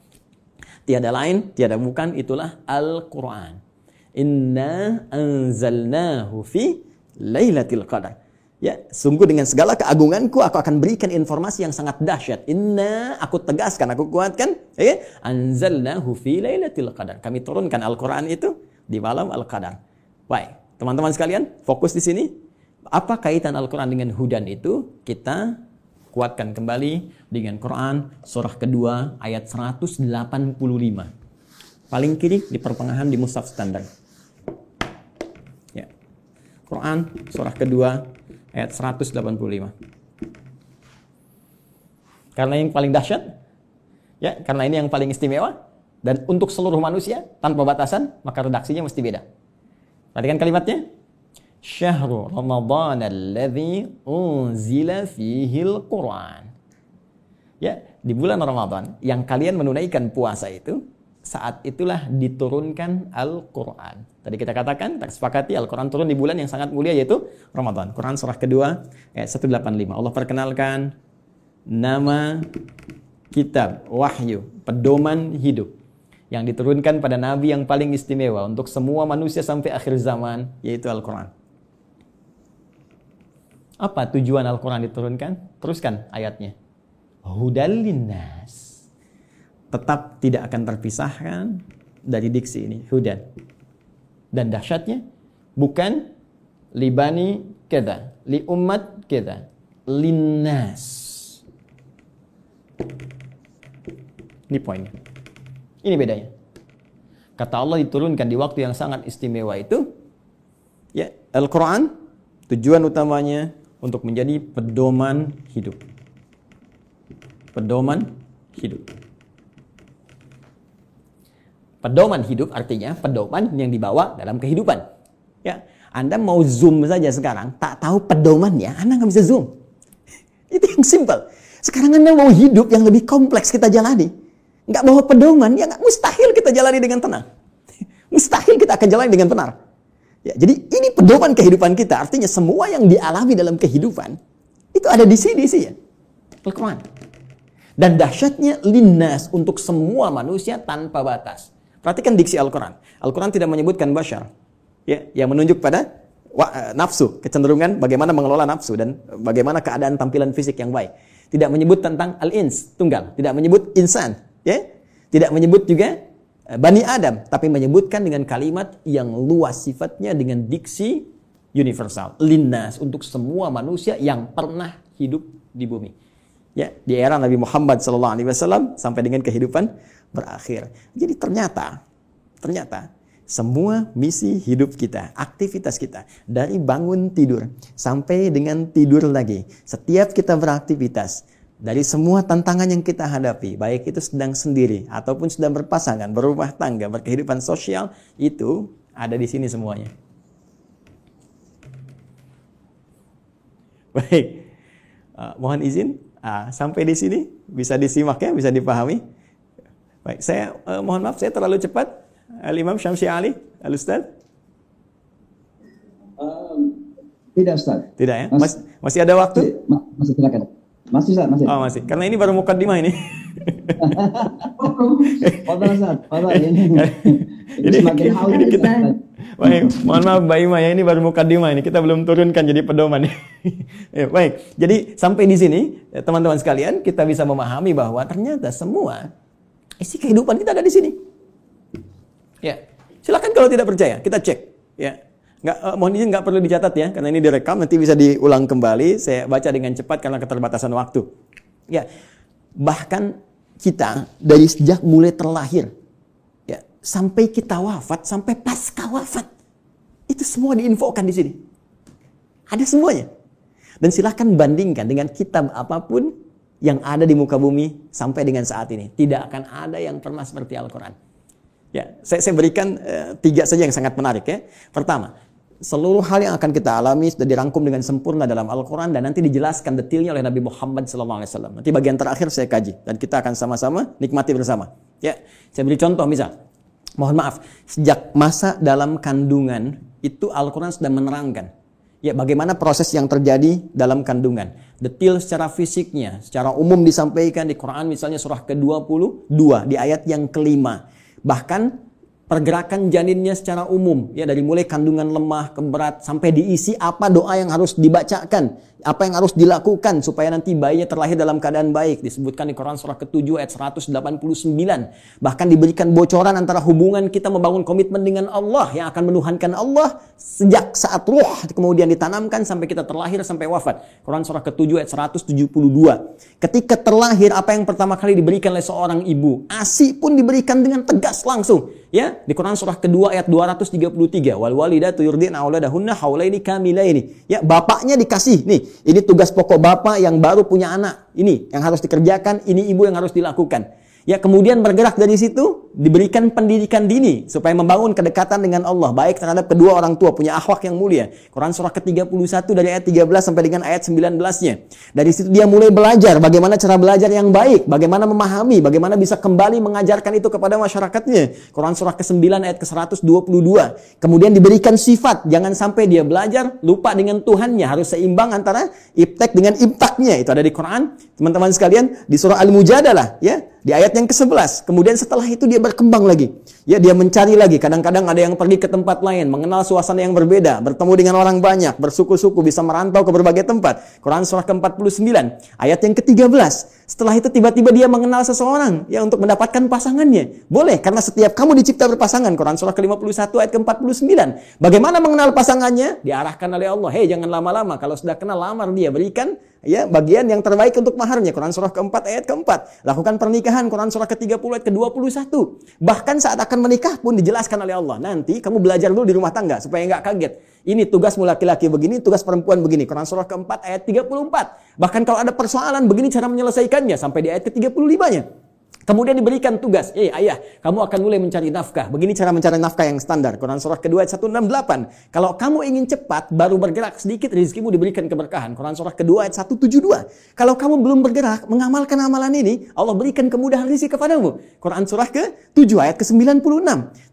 Tiada lain, tiada bukan itulah Al-Qur'an. Inna anzalnahu fi Lailatul Qadar. Ya, sungguh dengan segala keagunganku aku akan berikan informasi yang sangat dahsyat. Inna aku tegaskan, aku kuatkan, ya. Anzalnahu fi lailatul qadar. Kami turunkan Al-Qur'an itu di malam Al-Qadar. Baik, teman-teman sekalian, fokus di sini. Apa kaitan Al-Qur'an dengan hudan itu? Kita kuatkan kembali dengan Quran surah kedua ayat 185. Paling kiri di pertengahan di mushaf standar. Quran surah kedua ayat 185. Karena yang paling dahsyat, ya, karena ini yang paling istimewa dan untuk seluruh manusia tanpa batasan, maka redaksinya mesti beda. Perhatikan kalimatnya. Syahrul Ramadan alladzi unzila fihi al-Qur'an. Ya, di bulan Ramadan yang kalian menunaikan puasa itu saat itulah diturunkan Al-Quran. Tadi kita katakan, kita sepakati Al-Quran turun di bulan yang sangat mulia yaitu Ramadan. Quran surah kedua ayat 185. Allah perkenalkan nama kitab, wahyu, pedoman hidup yang diturunkan pada nabi yang paling istimewa untuk semua manusia sampai akhir zaman yaitu Al-Quran. Apa tujuan Al-Quran diturunkan? Teruskan ayatnya. Hudal linnas tetap tidak akan terpisahkan dari diksi ini, hudan. Dan dahsyatnya bukan libani kita, li umat kita, linnas. Ini poinnya. Ini bedanya. Kata Allah diturunkan di waktu yang sangat istimewa itu, ya Al-Quran tujuan utamanya untuk menjadi pedoman hidup. Pedoman hidup. Pedoman hidup artinya pedoman yang dibawa dalam kehidupan. Ya, Anda mau zoom saja sekarang, tak tahu pedomannya, Anda nggak bisa zoom. Itu yang simple. Sekarang Anda mau hidup yang lebih kompleks kita jalani. Nggak bawa pedoman, ya nggak mustahil kita jalani dengan tenang. Mustahil kita akan jalani dengan benar. Ya, jadi ini pedoman kehidupan kita. Artinya semua yang dialami dalam kehidupan itu ada di sini sih ya. Al-Quran. Dan dahsyatnya linnas untuk semua manusia tanpa batas. Perhatikan diksi Al-Quran. Al-Quran tidak menyebutkan bashar. Ya, yang menunjuk pada eh, nafsu, kecenderungan bagaimana mengelola nafsu dan bagaimana keadaan tampilan fisik yang baik. Tidak menyebut tentang al-ins, tunggal. Tidak menyebut insan. Ya? Tidak menyebut juga eh, Bani Adam. Tapi menyebutkan dengan kalimat yang luas sifatnya dengan diksi universal. Linnas untuk semua manusia yang pernah hidup di bumi. Ya, di era Nabi Muhammad SAW sampai dengan kehidupan berakhir. Jadi ternyata, ternyata semua misi hidup kita, aktivitas kita, dari bangun tidur sampai dengan tidur lagi, setiap kita beraktivitas, dari semua tantangan yang kita hadapi, baik itu sedang sendiri ataupun sedang berpasangan, berumah tangga, berkehidupan sosial, itu ada di sini semuanya. Baik, uh, mohon izin uh, sampai di sini bisa disimak ya, bisa dipahami. Baik, saya uh, mohon maaf saya terlalu cepat. Al Imam Syamsi Ali, Al Ustaz. Um, tidak Ustaz. Tidak ya? Mas, masih ada waktu? Masih silakan. Masih Ustaz, masih. Oh, masih. Karena ini baru mukadimah ini. Fadal Ustaz, fadal ini. ini semakin haus kita. Baik, mohon maaf Mbak Ima ya, ini baru mukadimah ini. Kita belum turunkan jadi pedoman. ya, baik, jadi sampai di sini teman-teman sekalian kita bisa memahami bahwa ternyata semua Isi kehidupan kita ada di sini. Ya, silakan kalau tidak percaya, kita cek. Ya, nggak uh, mohon izin nggak perlu dicatat ya, karena ini direkam nanti bisa diulang kembali. Saya baca dengan cepat karena keterbatasan waktu. Ya, bahkan kita dari sejak mulai terlahir, ya sampai kita wafat, sampai pasca wafat, itu semua diinfokan di sini. Ada semuanya. Dan silahkan bandingkan dengan kitab apa pun yang ada di muka bumi sampai dengan saat ini. Tidak akan ada yang pernah seperti Al-Quran. Ya, saya, saya berikan uh, tiga saja yang sangat menarik ya. Pertama, seluruh hal yang akan kita alami sudah dirangkum dengan sempurna dalam Al-Quran dan nanti dijelaskan detailnya oleh Nabi Muhammad SAW. Nanti bagian terakhir saya kaji dan kita akan sama-sama nikmati bersama. Ya, saya beri contoh misal, mohon maaf, sejak masa dalam kandungan itu Al-Quran sudah menerangkan Ya, bagaimana proses yang terjadi dalam kandungan. Detil secara fisiknya, secara umum disampaikan di Quran misalnya surah ke-22 di ayat yang kelima. Bahkan pergerakan janinnya secara umum. Ya dari mulai kandungan lemah ke berat sampai diisi apa doa yang harus dibacakan apa yang harus dilakukan supaya nanti bayinya terlahir dalam keadaan baik. Disebutkan di Quran surah ke-7 ayat 189 bahkan diberikan bocoran antara hubungan kita membangun komitmen dengan Allah yang akan menuhankan Allah sejak saat ruh kemudian ditanamkan sampai kita terlahir sampai wafat. Quran surah ke-7 ayat 172 ketika terlahir apa yang pertama kali diberikan oleh seorang ibu? ASI pun diberikan dengan tegas langsung Ya, di Quran surah kedua ayat 233, wal walidatu yurdina auladahunna haulaini kamilaini. Ya, bapaknya dikasih nih, ini tugas pokok bapak yang baru punya anak. Ini yang harus dikerjakan, ini ibu yang harus dilakukan. Ya kemudian bergerak dari situ diberikan pendidikan dini supaya membangun kedekatan dengan Allah baik terhadap kedua orang tua punya akhlak yang mulia. Quran surah ke-31 dari ayat 13 sampai dengan ayat 19-nya. Dari situ dia mulai belajar bagaimana cara belajar yang baik, bagaimana memahami, bagaimana bisa kembali mengajarkan itu kepada masyarakatnya. Quran surah ke-9 ayat ke-122. Kemudian diberikan sifat, jangan sampai dia belajar lupa dengan Tuhannya, harus seimbang antara iptek dengan imtaknya. Itu ada di Quran. Teman-teman sekalian di surah Al-Mujadalah ya, di ayat yang ke-11. Kemudian setelah itu dia berkembang lagi. Ya, dia mencari lagi. Kadang-kadang ada yang pergi ke tempat lain, mengenal suasana yang berbeda, bertemu dengan orang banyak, bersuku-suku, bisa merantau ke berbagai tempat. Quran surah ke-49, ayat yang ke-13. Setelah itu tiba-tiba dia mengenal seseorang ya untuk mendapatkan pasangannya. Boleh karena setiap kamu dicipta berpasangan. Quran surah ke-51 ayat ke-49. Bagaimana mengenal pasangannya? Diarahkan oleh Allah. Hei, jangan lama-lama. Kalau sudah kenal lamar dia berikan ya bagian yang terbaik untuk maharnya Quran surah keempat ayat keempat. Lakukan pernikahan Quran surah ke-30 ayat ke-21 bahkan saat akan menikah pun dijelaskan oleh Allah nanti kamu belajar dulu di rumah tangga supaya nggak kaget. Ini tugasmu laki-laki begini tugas perempuan begini. Quran surah keempat ayat 34 bahkan kalau ada persoalan begini cara menyelesaikannya sampai di ayat ke-35 nya Kemudian diberikan tugas, eh ayah, kamu akan mulai mencari nafkah. Begini cara mencari nafkah yang standar. Quran surah kedua ayat 168. Kalau kamu ingin cepat, baru bergerak sedikit, rezekimu diberikan keberkahan. Quran surah kedua ayat 172. Kalau kamu belum bergerak, mengamalkan amalan ini, Allah berikan kemudahan rezeki kepadamu. Quran surah ke-7 ayat ke-96.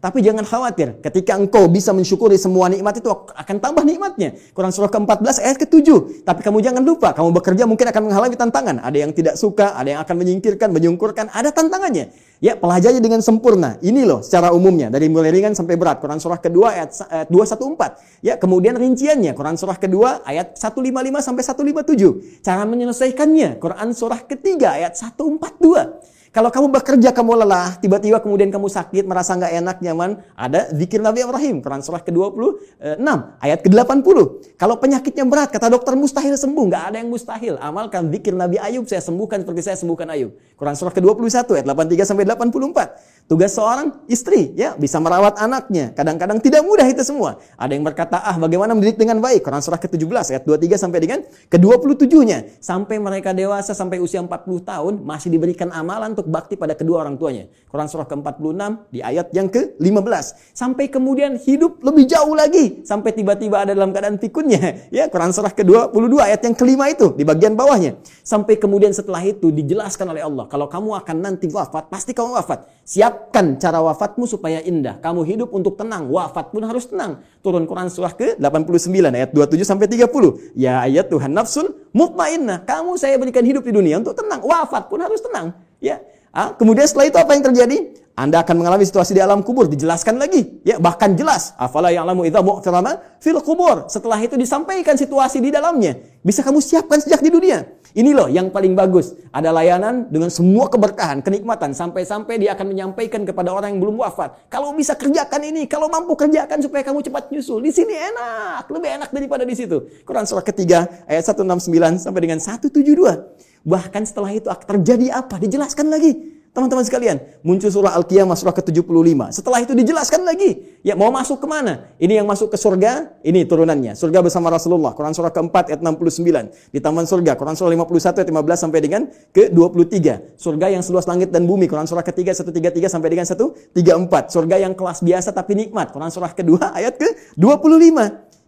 Tapi jangan khawatir, ketika engkau bisa mensyukuri semua nikmat itu akan tambah nikmatnya. Quran surah ke-14 ayat ke-7. Tapi kamu jangan lupa, kamu bekerja mungkin akan mengalami tantangan. Ada yang tidak suka, ada yang akan menyingkirkan, menyungkurkan, ada tantangannya. Ya, pelajari dengan sempurna. Ini loh secara umumnya dari mulai ringan sampai berat. Quran surah kedua ayat, ayat 214. Ya, kemudian rinciannya Quran surah kedua ayat 155 sampai 157. Cara menyelesaikannya Quran surah ketiga ayat 142. Kalau kamu bekerja, kamu lelah, tiba-tiba kemudian kamu sakit, merasa nggak enak, nyaman, ada zikir Nabi Ibrahim, Quran surah ke-26, ayat ke-80. Kalau penyakitnya berat, kata dokter mustahil sembuh, nggak ada yang mustahil. Amalkan zikir Nabi Ayub, saya sembuhkan seperti saya sembuhkan Ayub. Quran surah ke-21, ayat 83 sampai 84. Tugas seorang istri, ya, bisa merawat anaknya. Kadang-kadang tidak mudah itu semua. Ada yang berkata, ah bagaimana mendidik dengan baik. Quran surah ke-17, ayat 23 sampai dengan ke-27-nya. Sampai mereka dewasa, sampai usia 40 tahun, masih diberikan amalan untuk bakti pada kedua orang tuanya. Quran surah ke-46 di ayat yang ke-15. Sampai kemudian hidup lebih jauh lagi. Sampai tiba-tiba ada dalam keadaan pikunnya. Ya, Quran surah ke-22 ayat yang kelima itu di bagian bawahnya. Sampai kemudian setelah itu dijelaskan oleh Allah. Kalau kamu akan nanti wafat, pasti kamu wafat. Siapkan cara wafatmu supaya indah. Kamu hidup untuk tenang. Wafat pun harus tenang. Turun Quran surah ke-89 ayat 27 sampai 30. Ya ayat Tuhan nafsul mutmainnah. Kamu saya berikan hidup di dunia untuk tenang. Wafat pun harus tenang. Ya. Ah, kemudian setelah itu apa yang terjadi? Anda akan mengalami situasi di alam kubur. Dijelaskan lagi. Ya bahkan jelas. Afala ya'lamu idza mu'tarama fil kubur. Setelah itu disampaikan situasi di dalamnya. Bisa kamu siapkan sejak di dunia? Ini loh yang paling bagus. Ada layanan dengan semua keberkahan kenikmatan. Sampai-sampai dia akan menyampaikan kepada orang yang belum wafat. Kalau bisa kerjakan ini kalau mampu kerjakan supaya kamu cepat nyusul. Di sini enak. Lebih enak daripada di situ. Quran surah ketiga ayat 169 sampai dengan 172 bahkan setelah itu terjadi apa dijelaskan lagi Teman-teman sekalian, muncul surah Al-Qiyamah surah ke-75. Setelah itu dijelaskan lagi, ya mau masuk ke mana? Ini yang masuk ke surga, ini turunannya. Surga bersama Rasulullah, Quran surah ke-4 ayat 69. Di taman surga, Quran surah 51 ayat 15 sampai dengan ke-23. Surga yang seluas langit dan bumi, Quran surah ke-3 133 sampai dengan 134. Surga yang kelas biasa tapi nikmat, Quran surah ke-2 ayat ke-25.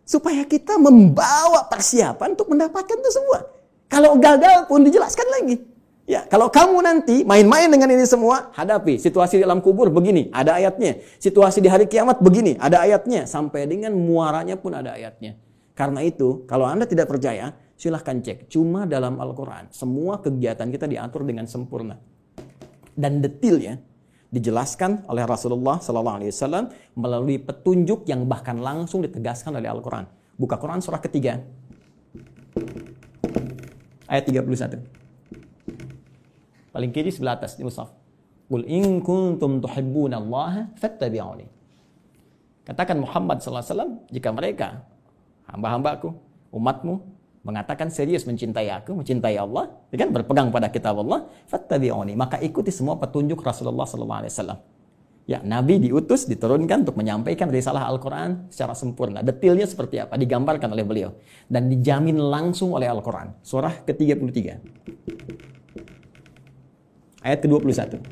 Supaya kita membawa persiapan untuk mendapatkan itu semua. Kalau gagal pun dijelaskan lagi. Ya, kalau kamu nanti main-main dengan ini semua, hadapi situasi di dalam kubur begini, ada ayatnya. Situasi di hari kiamat begini, ada ayatnya. Sampai dengan muaranya pun ada ayatnya. Karena itu, kalau Anda tidak percaya, silahkan cek. Cuma dalam Al-Quran, semua kegiatan kita diatur dengan sempurna. Dan detailnya dijelaskan oleh Rasulullah SAW melalui petunjuk yang bahkan langsung ditegaskan oleh Al-Quran. Buka Quran surah ketiga, ayat 31. Paling kiri sebelah atas di mushaf. Qul in kuntum tuhibbuna Allah fattabi'uni. Katakan Muhammad SAW, jika mereka, hamba-hambaku, umatmu, mengatakan serius mencintai aku, mencintai Allah, kan berpegang pada kitab Allah, fattabi'uni, maka ikuti semua petunjuk Rasulullah SAW. Ya, Nabi diutus, diturunkan untuk menyampaikan risalah Al-Quran secara sempurna. Detailnya seperti apa, digambarkan oleh beliau. Dan dijamin langsung oleh Al-Quran. Surah ke-33 ayat ke-21.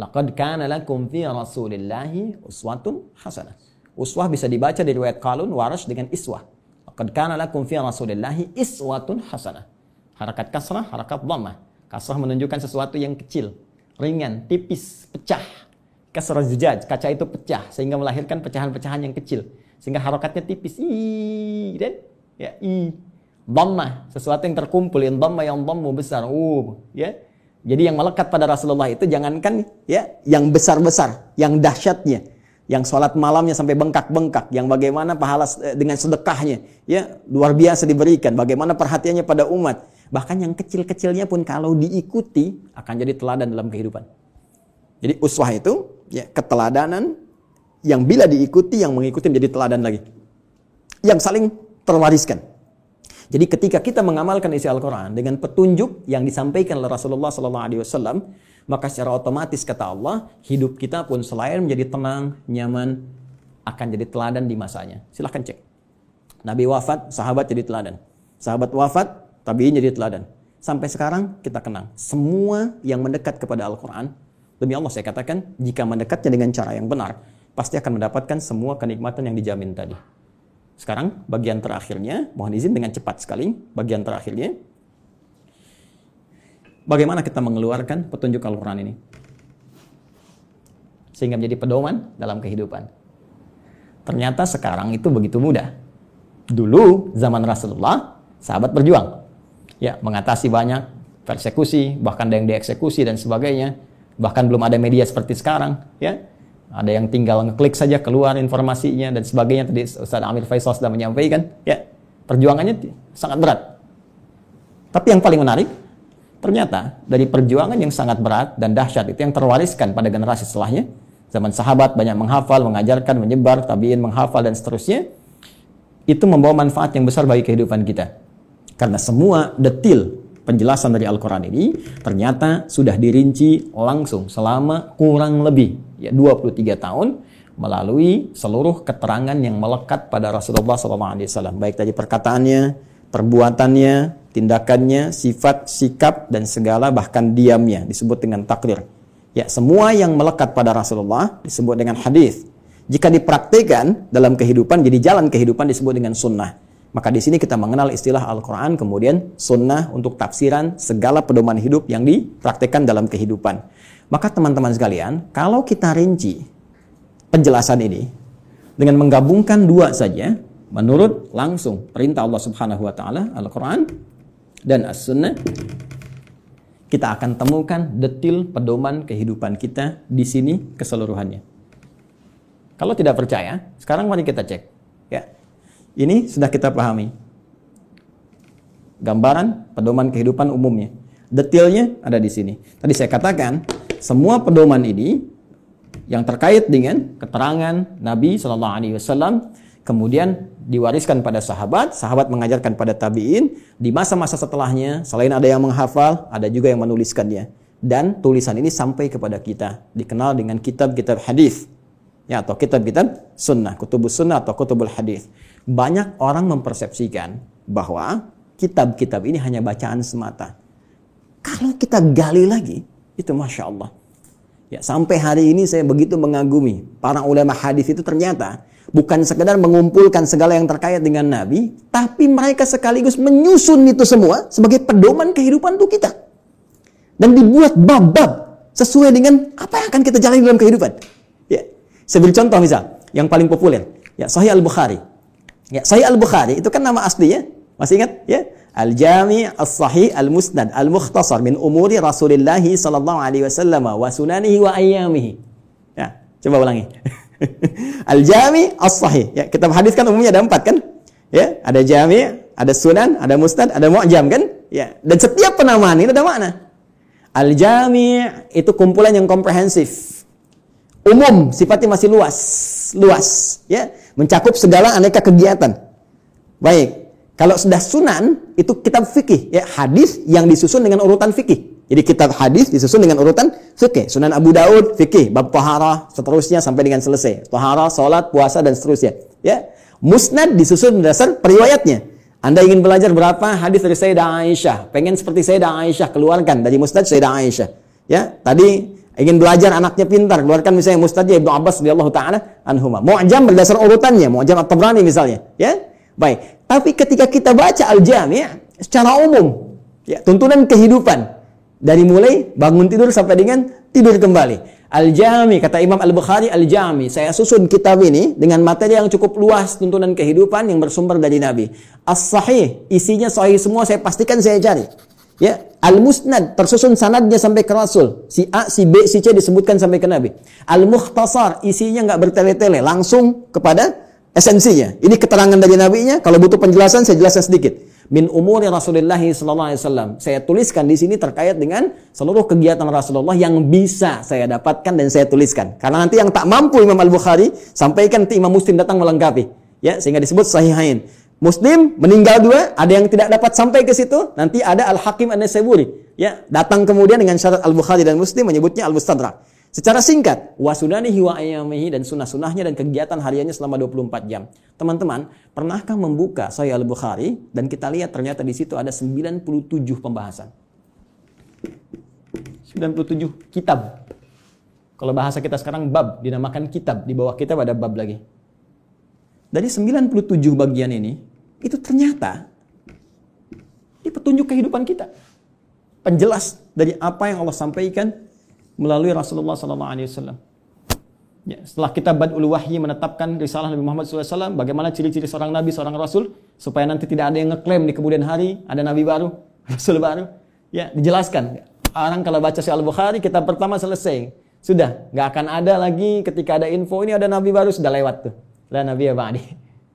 Laqad kana lakum fi Rasulillahi uswatun hasanah. Uswah bisa dibaca di riwayat Qalun Warash dengan iswah. Laqad kana lakum fi Rasulillahi iswatun hasanah. Harakat kasrah, harakat dhammah. Kasrah menunjukkan sesuatu yang kecil, ringan, tipis, pecah. Kasrah zujaj, kaca itu pecah sehingga melahirkan pecahan-pecahan yang kecil. Sehingga harakatnya tipis. I dan ya i Dhamma, sesuatu yang terkumpul, yang dhamma yang dhammu besar. Uh, ya. Jadi yang melekat pada Rasulullah itu jangankan ya yang besar-besar, yang dahsyatnya, yang sholat malamnya sampai bengkak-bengkak, yang bagaimana pahala eh, dengan sedekahnya, ya luar biasa diberikan, bagaimana perhatiannya pada umat. Bahkan yang kecil-kecilnya pun kalau diikuti akan jadi teladan dalam kehidupan. Jadi uswah itu ya keteladanan yang bila diikuti yang mengikuti menjadi teladan lagi. Yang saling terwariskan. Jadi ketika kita mengamalkan isi Al-Quran dengan petunjuk yang disampaikan oleh Rasulullah SAW, maka secara otomatis kata Allah, hidup kita pun selain menjadi tenang, nyaman, akan jadi teladan di masanya. Silahkan cek. Nabi wafat, sahabat jadi teladan. Sahabat wafat, tabiin jadi teladan. Sampai sekarang kita kenang. Semua yang mendekat kepada Al-Quran, demi Allah saya katakan, jika mendekatnya dengan cara yang benar, pasti akan mendapatkan semua kenikmatan yang dijamin tadi. Sekarang bagian terakhirnya, mohon izin dengan cepat sekali, bagian terakhirnya. Bagaimana kita mengeluarkan petunjuk Al-Quran ini? Sehingga menjadi pedoman dalam kehidupan. Ternyata sekarang itu begitu mudah. Dulu zaman Rasulullah, sahabat berjuang. Ya, mengatasi banyak persekusi, bahkan ada yang dieksekusi dan sebagainya. Bahkan belum ada media seperti sekarang, ya ada yang tinggal ngeklik saja keluar informasinya dan sebagainya. Tadi Ustaz Amir Faisal sudah menyampaikan, ya perjuangannya sangat berat. Tapi yang paling menarik, ternyata dari perjuangan yang sangat berat dan dahsyat itu yang terwariskan pada generasi setelahnya, zaman sahabat banyak menghafal, mengajarkan, menyebar, tabiin menghafal dan seterusnya, itu membawa manfaat yang besar bagi kehidupan kita. Karena semua detil penjelasan dari Al-Quran ini ternyata sudah dirinci langsung selama kurang lebih ya 23 tahun melalui seluruh keterangan yang melekat pada Rasulullah SAW. Baik dari perkataannya, perbuatannya, tindakannya, sifat, sikap, dan segala bahkan diamnya disebut dengan takdir. Ya, semua yang melekat pada Rasulullah disebut dengan hadis. Jika dipraktikkan dalam kehidupan, jadi jalan kehidupan disebut dengan sunnah. Maka di sini kita mengenal istilah Al-Quran, kemudian sunnah untuk tafsiran segala pedoman hidup yang dipraktekkan dalam kehidupan. Maka teman-teman sekalian, kalau kita rinci penjelasan ini dengan menggabungkan dua saja, menurut langsung perintah Allah Subhanahu wa taala, Al-Qur'an dan As-Sunnah, kita akan temukan detil pedoman kehidupan kita di sini keseluruhannya. Kalau tidak percaya, sekarang mari kita cek. Ya, ini sudah kita pahami. Gambaran pedoman kehidupan umumnya. Detailnya ada di sini. Tadi saya katakan, semua pedoman ini yang terkait dengan keterangan Nabi Shallallahu Alaihi Wasallam kemudian diwariskan pada sahabat, sahabat mengajarkan pada tabiin, di masa-masa setelahnya selain ada yang menghafal, ada juga yang menuliskannya. Dan tulisan ini sampai kepada kita, dikenal dengan kitab-kitab hadis. Ya, atau kitab-kitab sunnah, kutubus sunnah atau kutubul hadis banyak orang mempersepsikan bahwa kitab-kitab ini hanya bacaan semata. Kalau kita gali lagi, itu masya Allah. Ya, sampai hari ini saya begitu mengagumi para ulama hadis itu ternyata bukan sekedar mengumpulkan segala yang terkait dengan Nabi, tapi mereka sekaligus menyusun itu semua sebagai pedoman kehidupan untuk kita. Dan dibuat bab-bab sesuai dengan apa yang akan kita jalani dalam kehidupan. Ya, saya contoh misal, yang paling populer, ya Sahih Al-Bukhari. Ya, Sahih Al-Bukhari itu kan nama aslinya. Masih ingat? Ya. Al-Jami' As-Sahih Al-Musnad Al-Mukhtasar min umuri Rasulullah sallallahu alaihi wasallam wa sunanihi wa ayyamihi. Ya, coba ulangi. Al-Jami' As-Sahih. Ya, kitab hadis kan umumnya ada empat kan? Ya, ada Jami', ada Sunan, ada Musnad, ada Mu'jam kan? Ya, dan setiap penamaan ini ada makna. Al-Jami' itu kumpulan yang komprehensif. Umum, sifatnya masih luas, luas, ya mencakup segala aneka kegiatan. Baik. Kalau sudah sunan itu kitab fikih ya hadis yang disusun dengan urutan fikih. Jadi kitab hadis disusun dengan urutan fikih. Sunan Abu Daud fikih, bab taharah, seterusnya sampai dengan selesai. Taharah, salat, puasa dan seterusnya. Ya. Musnad disusun berdasar periwayatnya. Anda ingin belajar berapa hadis dari Sayyidah Aisyah? Pengen seperti Sayyidah Aisyah keluarkan dari Musnad Sayyidah Aisyah. Ya, tadi ingin belajar anaknya pintar, keluarkan misalnya Mustajab Ibnu Abbas radhiyallahu taala anhuma. Mu'jam berdasar urutannya, Mu'jam At-Tabrani misalnya, ya. Baik. Tapi ketika kita baca Al-Jami' secara umum, ya, tuntunan kehidupan dari mulai bangun tidur sampai dengan tidur kembali. Al-Jami kata Imam Al-Bukhari Al-Jami, saya susun kitab ini dengan materi yang cukup luas tuntunan kehidupan yang bersumber dari Nabi. As-Sahih, isinya sahih semua saya pastikan saya cari. Ya, Al-Musnad tersusun sanadnya sampai ke Rasul. Si A, si B, si C disebutkan sampai ke Nabi. Al-Mukhtasar isinya nggak bertele-tele, langsung kepada esensinya. Ini keterangan dari Nabi-nya. Kalau butuh penjelasan saya jelaskan sedikit. Min umuri Rasulullah sallallahu alaihi wasallam. Saya tuliskan di sini terkait dengan seluruh kegiatan Rasulullah yang bisa saya dapatkan dan saya tuliskan. Karena nanti yang tak mampu Imam Al-Bukhari sampaikan nanti Imam Muslim datang melengkapi. Ya, sehingga disebut sahihain. Muslim meninggal dua, ada yang tidak dapat sampai ke situ, nanti ada Al-Hakim An-Nasaburi. Ya, datang kemudian dengan syarat Al-Bukhari dan Muslim menyebutnya Al-Mustadrak. Secara singkat, wasudanihi wa ayamihi dan sunnah-sunnahnya dan kegiatan hariannya selama 24 jam. Teman-teman, pernahkah membuka Sahih Al-Bukhari dan kita lihat ternyata di situ ada 97 pembahasan. 97 kitab. Kalau bahasa kita sekarang bab dinamakan kitab, di bawah kitab ada bab lagi. Dari 97 bagian ini, itu ternyata ini petunjuk kehidupan kita. Penjelas dari apa yang Allah sampaikan melalui Rasulullah SAW. Ya, setelah kita Badul Wahyi menetapkan risalah Nabi Muhammad SAW, bagaimana ciri-ciri seorang Nabi, seorang Rasul, supaya nanti tidak ada yang ngeklaim di kemudian hari, ada Nabi baru, Rasul baru. Ya, dijelaskan. Orang kalau baca Sahih Al-Bukhari, kita pertama selesai. Sudah, nggak akan ada lagi ketika ada info ini ada Nabi baru, sudah lewat tuh la nabi ya ba'di.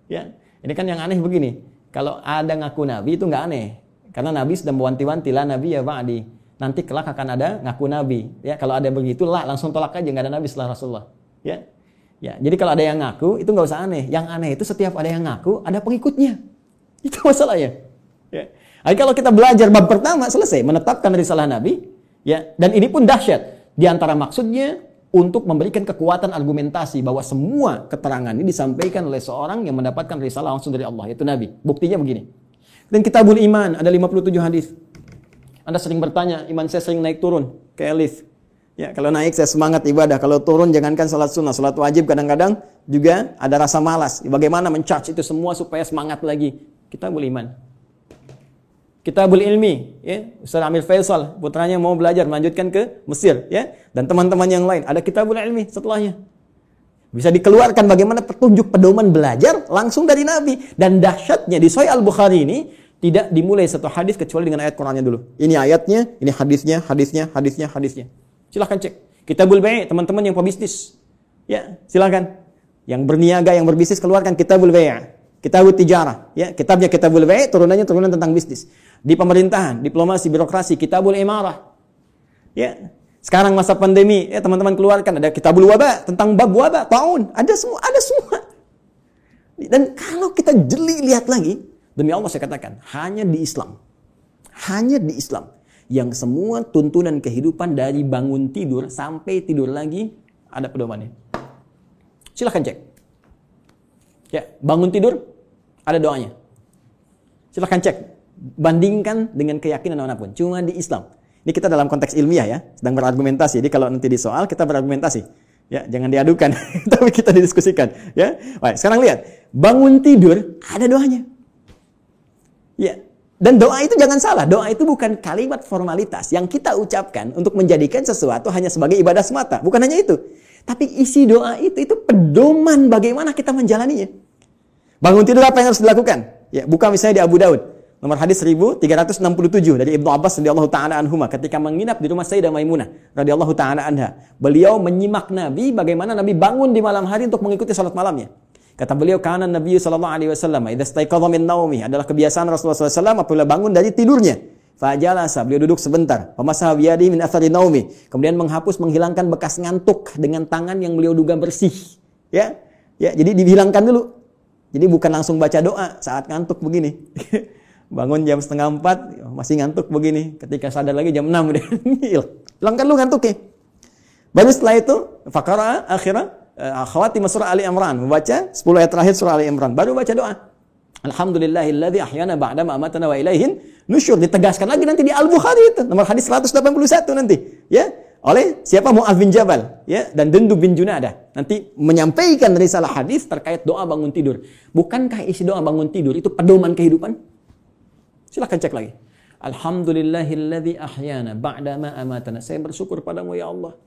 Ya. Ini kan yang aneh begini. Kalau ada ngaku nabi itu nggak aneh. Karena nabi sudah mewanti-wanti la nabi ya ba'di. Nanti kelak akan ada ngaku nabi. Ya, kalau ada begitu lah langsung tolak aja nggak ada nabi setelah Rasulullah. Ya. Ya, jadi kalau ada yang ngaku itu nggak usah aneh. Yang aneh itu setiap ada yang ngaku ada pengikutnya. Itu masalahnya. Ya. Jadi kalau kita belajar bab pertama selesai menetapkan risalah Nabi, ya dan ini pun dahsyat. Di antara maksudnya untuk memberikan kekuatan argumentasi bahwa semua keterangan ini disampaikan oleh seorang yang mendapatkan risalah langsung dari Allah, yaitu Nabi. Buktinya begini. Dan kitabul iman, ada 57 hadis. Anda sering bertanya, iman saya sering naik turun, kayak lift. Ya, kalau naik saya semangat ibadah, kalau turun jangankan salat sunnah, salat wajib kadang-kadang juga ada rasa malas. Bagaimana mencharge itu semua supaya semangat lagi? Kitabul iman. Kitabul Ilmi, ya, Ustaz Amir Faisal, putranya mau belajar melanjutkan ke Mesir, ya, dan teman-teman yang lain. Ada Kitabul Ilmi setelahnya. Bisa dikeluarkan bagaimana petunjuk pedoman belajar langsung dari Nabi. Dan dahsyatnya di Sahih Al-Bukhari ini tidak dimulai satu hadis kecuali dengan ayat Qurannya dulu. Ini ayatnya, ini hadisnya, hadisnya, hadisnya, hadisnya. Silahkan cek. Kitabul Bai' teman-teman yang pebisnis. Ya, silahkan. Yang berniaga, yang berbisnis keluarkan Kitabul Bai' Kitab Tijarah, ya, kitabnya Kitabul Bai', turunannya turunan tentang bisnis. Di pemerintahan, diplomasi, birokrasi, Kitabul Imarah. Ya. Sekarang masa pandemi, ya teman-teman keluarkan ada Kitabul Wabah tentang bab wabah, tahun, ada semua, ada semua. Dan kalau kita jeli lihat lagi, demi Allah saya katakan, hanya di Islam. Hanya di Islam yang semua tuntunan kehidupan dari bangun tidur sampai tidur lagi ada pedomannya. Silahkan cek. Ya, bangun tidur ada doanya. Silahkan cek. Bandingkan dengan keyakinan mana pun. Cuma di Islam. Ini kita dalam konteks ilmiah ya. Sedang berargumentasi. Jadi kalau nanti di soal kita berargumentasi. Ya, jangan diadukan. Tapi kita didiskusikan. Ya. Baik, sekarang lihat. Bangun tidur ada doanya. Ya. Dan doa itu jangan salah. Doa itu bukan kalimat formalitas yang kita ucapkan untuk menjadikan sesuatu hanya sebagai ibadah semata. Bukan hanya itu. Tapi isi doa itu itu pedoman bagaimana kita menjalaninya. Bangun tidur apa yang harus dilakukan? Ya, buka misalnya di Abu Daud. Nomor hadis 1367 dari Ibnu Abbas radhiyallahu taala anhuma ketika menginap di rumah Sayyidah Maimunah radhiyallahu taala anha. Beliau menyimak Nabi bagaimana Nabi bangun di malam hari untuk mengikuti salat malamnya. Kata beliau, "Kana Nabi sallallahu alaihi wasallam idza staiqadha min naumi" adalah kebiasaan Rasulullah SAW apabila bangun dari tidurnya. Fajalasa, beliau duduk sebentar. Pemasaha biyadi min athari naumi. Kemudian menghapus, menghilangkan bekas ngantuk dengan tangan yang beliau duga bersih. Ya, ya, jadi dihilangkan dulu jadi bukan langsung baca doa saat ngantuk begini. Bangun jam setengah empat, masih ngantuk begini. Ketika sadar lagi jam enam, udah hilangkan lu ngantuk ya. Baru setelah itu, fakara akhirnya uh, akhwati surah Ali Imran. Membaca 10 ayat terakhir surah Ali Imran. Baru baca doa. Alhamdulillahilladzi ahyana ba'da ma amatana wa ilaihin nusyur. Ditegaskan lagi nanti di Al-Bukhari itu. Nomor hadis 181 nanti. Ya, oleh siapa Mu'adz bin Jabal ya dan Dendu bin Junada nanti menyampaikan risalah hadis terkait doa bangun tidur. Bukankah isi doa bangun tidur itu pedoman kehidupan? Silahkan cek lagi. Alhamdulillahilladzi ahyana ba'da ma amatana. Saya bersyukur padamu ya Allah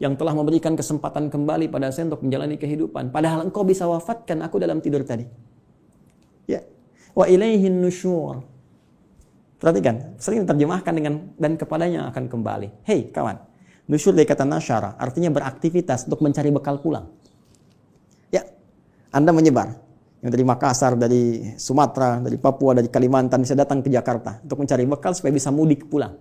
yang telah memberikan kesempatan kembali pada saya untuk menjalani kehidupan. Padahal engkau bisa wafatkan aku dalam tidur tadi. Ya. Wa ilaihin nusyur. Perhatikan, sering diterjemahkan dengan dan kepadanya akan kembali. Hei kawan, nusyur dari kata nasyara artinya beraktivitas untuk mencari bekal pulang. Ya, Anda menyebar. Yang dari Makassar, dari Sumatera, dari Papua, dari Kalimantan bisa datang ke Jakarta untuk mencari bekal supaya bisa mudik pulang.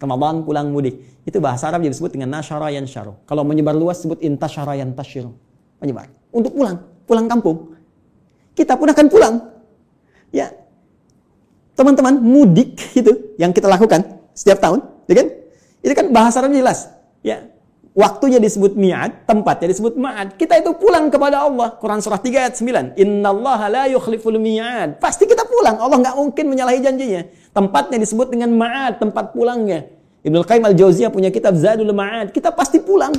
Ramadan pulang mudik. Itu bahasa Arab yang disebut dengan nasyara syaru. Kalau menyebar luas disebut intasyara yang tasyiru. Menyebar. Untuk pulang, pulang kampung. Kita pun akan pulang. Ya, teman-teman mudik itu yang kita lakukan setiap tahun, ya kan? Itu kan bahasa Arab jelas. Ya, waktunya disebut mi'ad, tempatnya disebut ma'ad. Kita itu pulang kepada Allah. Quran surah 3 ayat 9. Innallaha la yukhliful mi'ad. Pasti kita pulang. Allah nggak mungkin menyalahi janjinya. Tempatnya disebut dengan ma'ad, tempat pulangnya. Ibnu Qayyim al-Jauziyah punya kitab Zadul Ma'ad. Kita pasti pulang.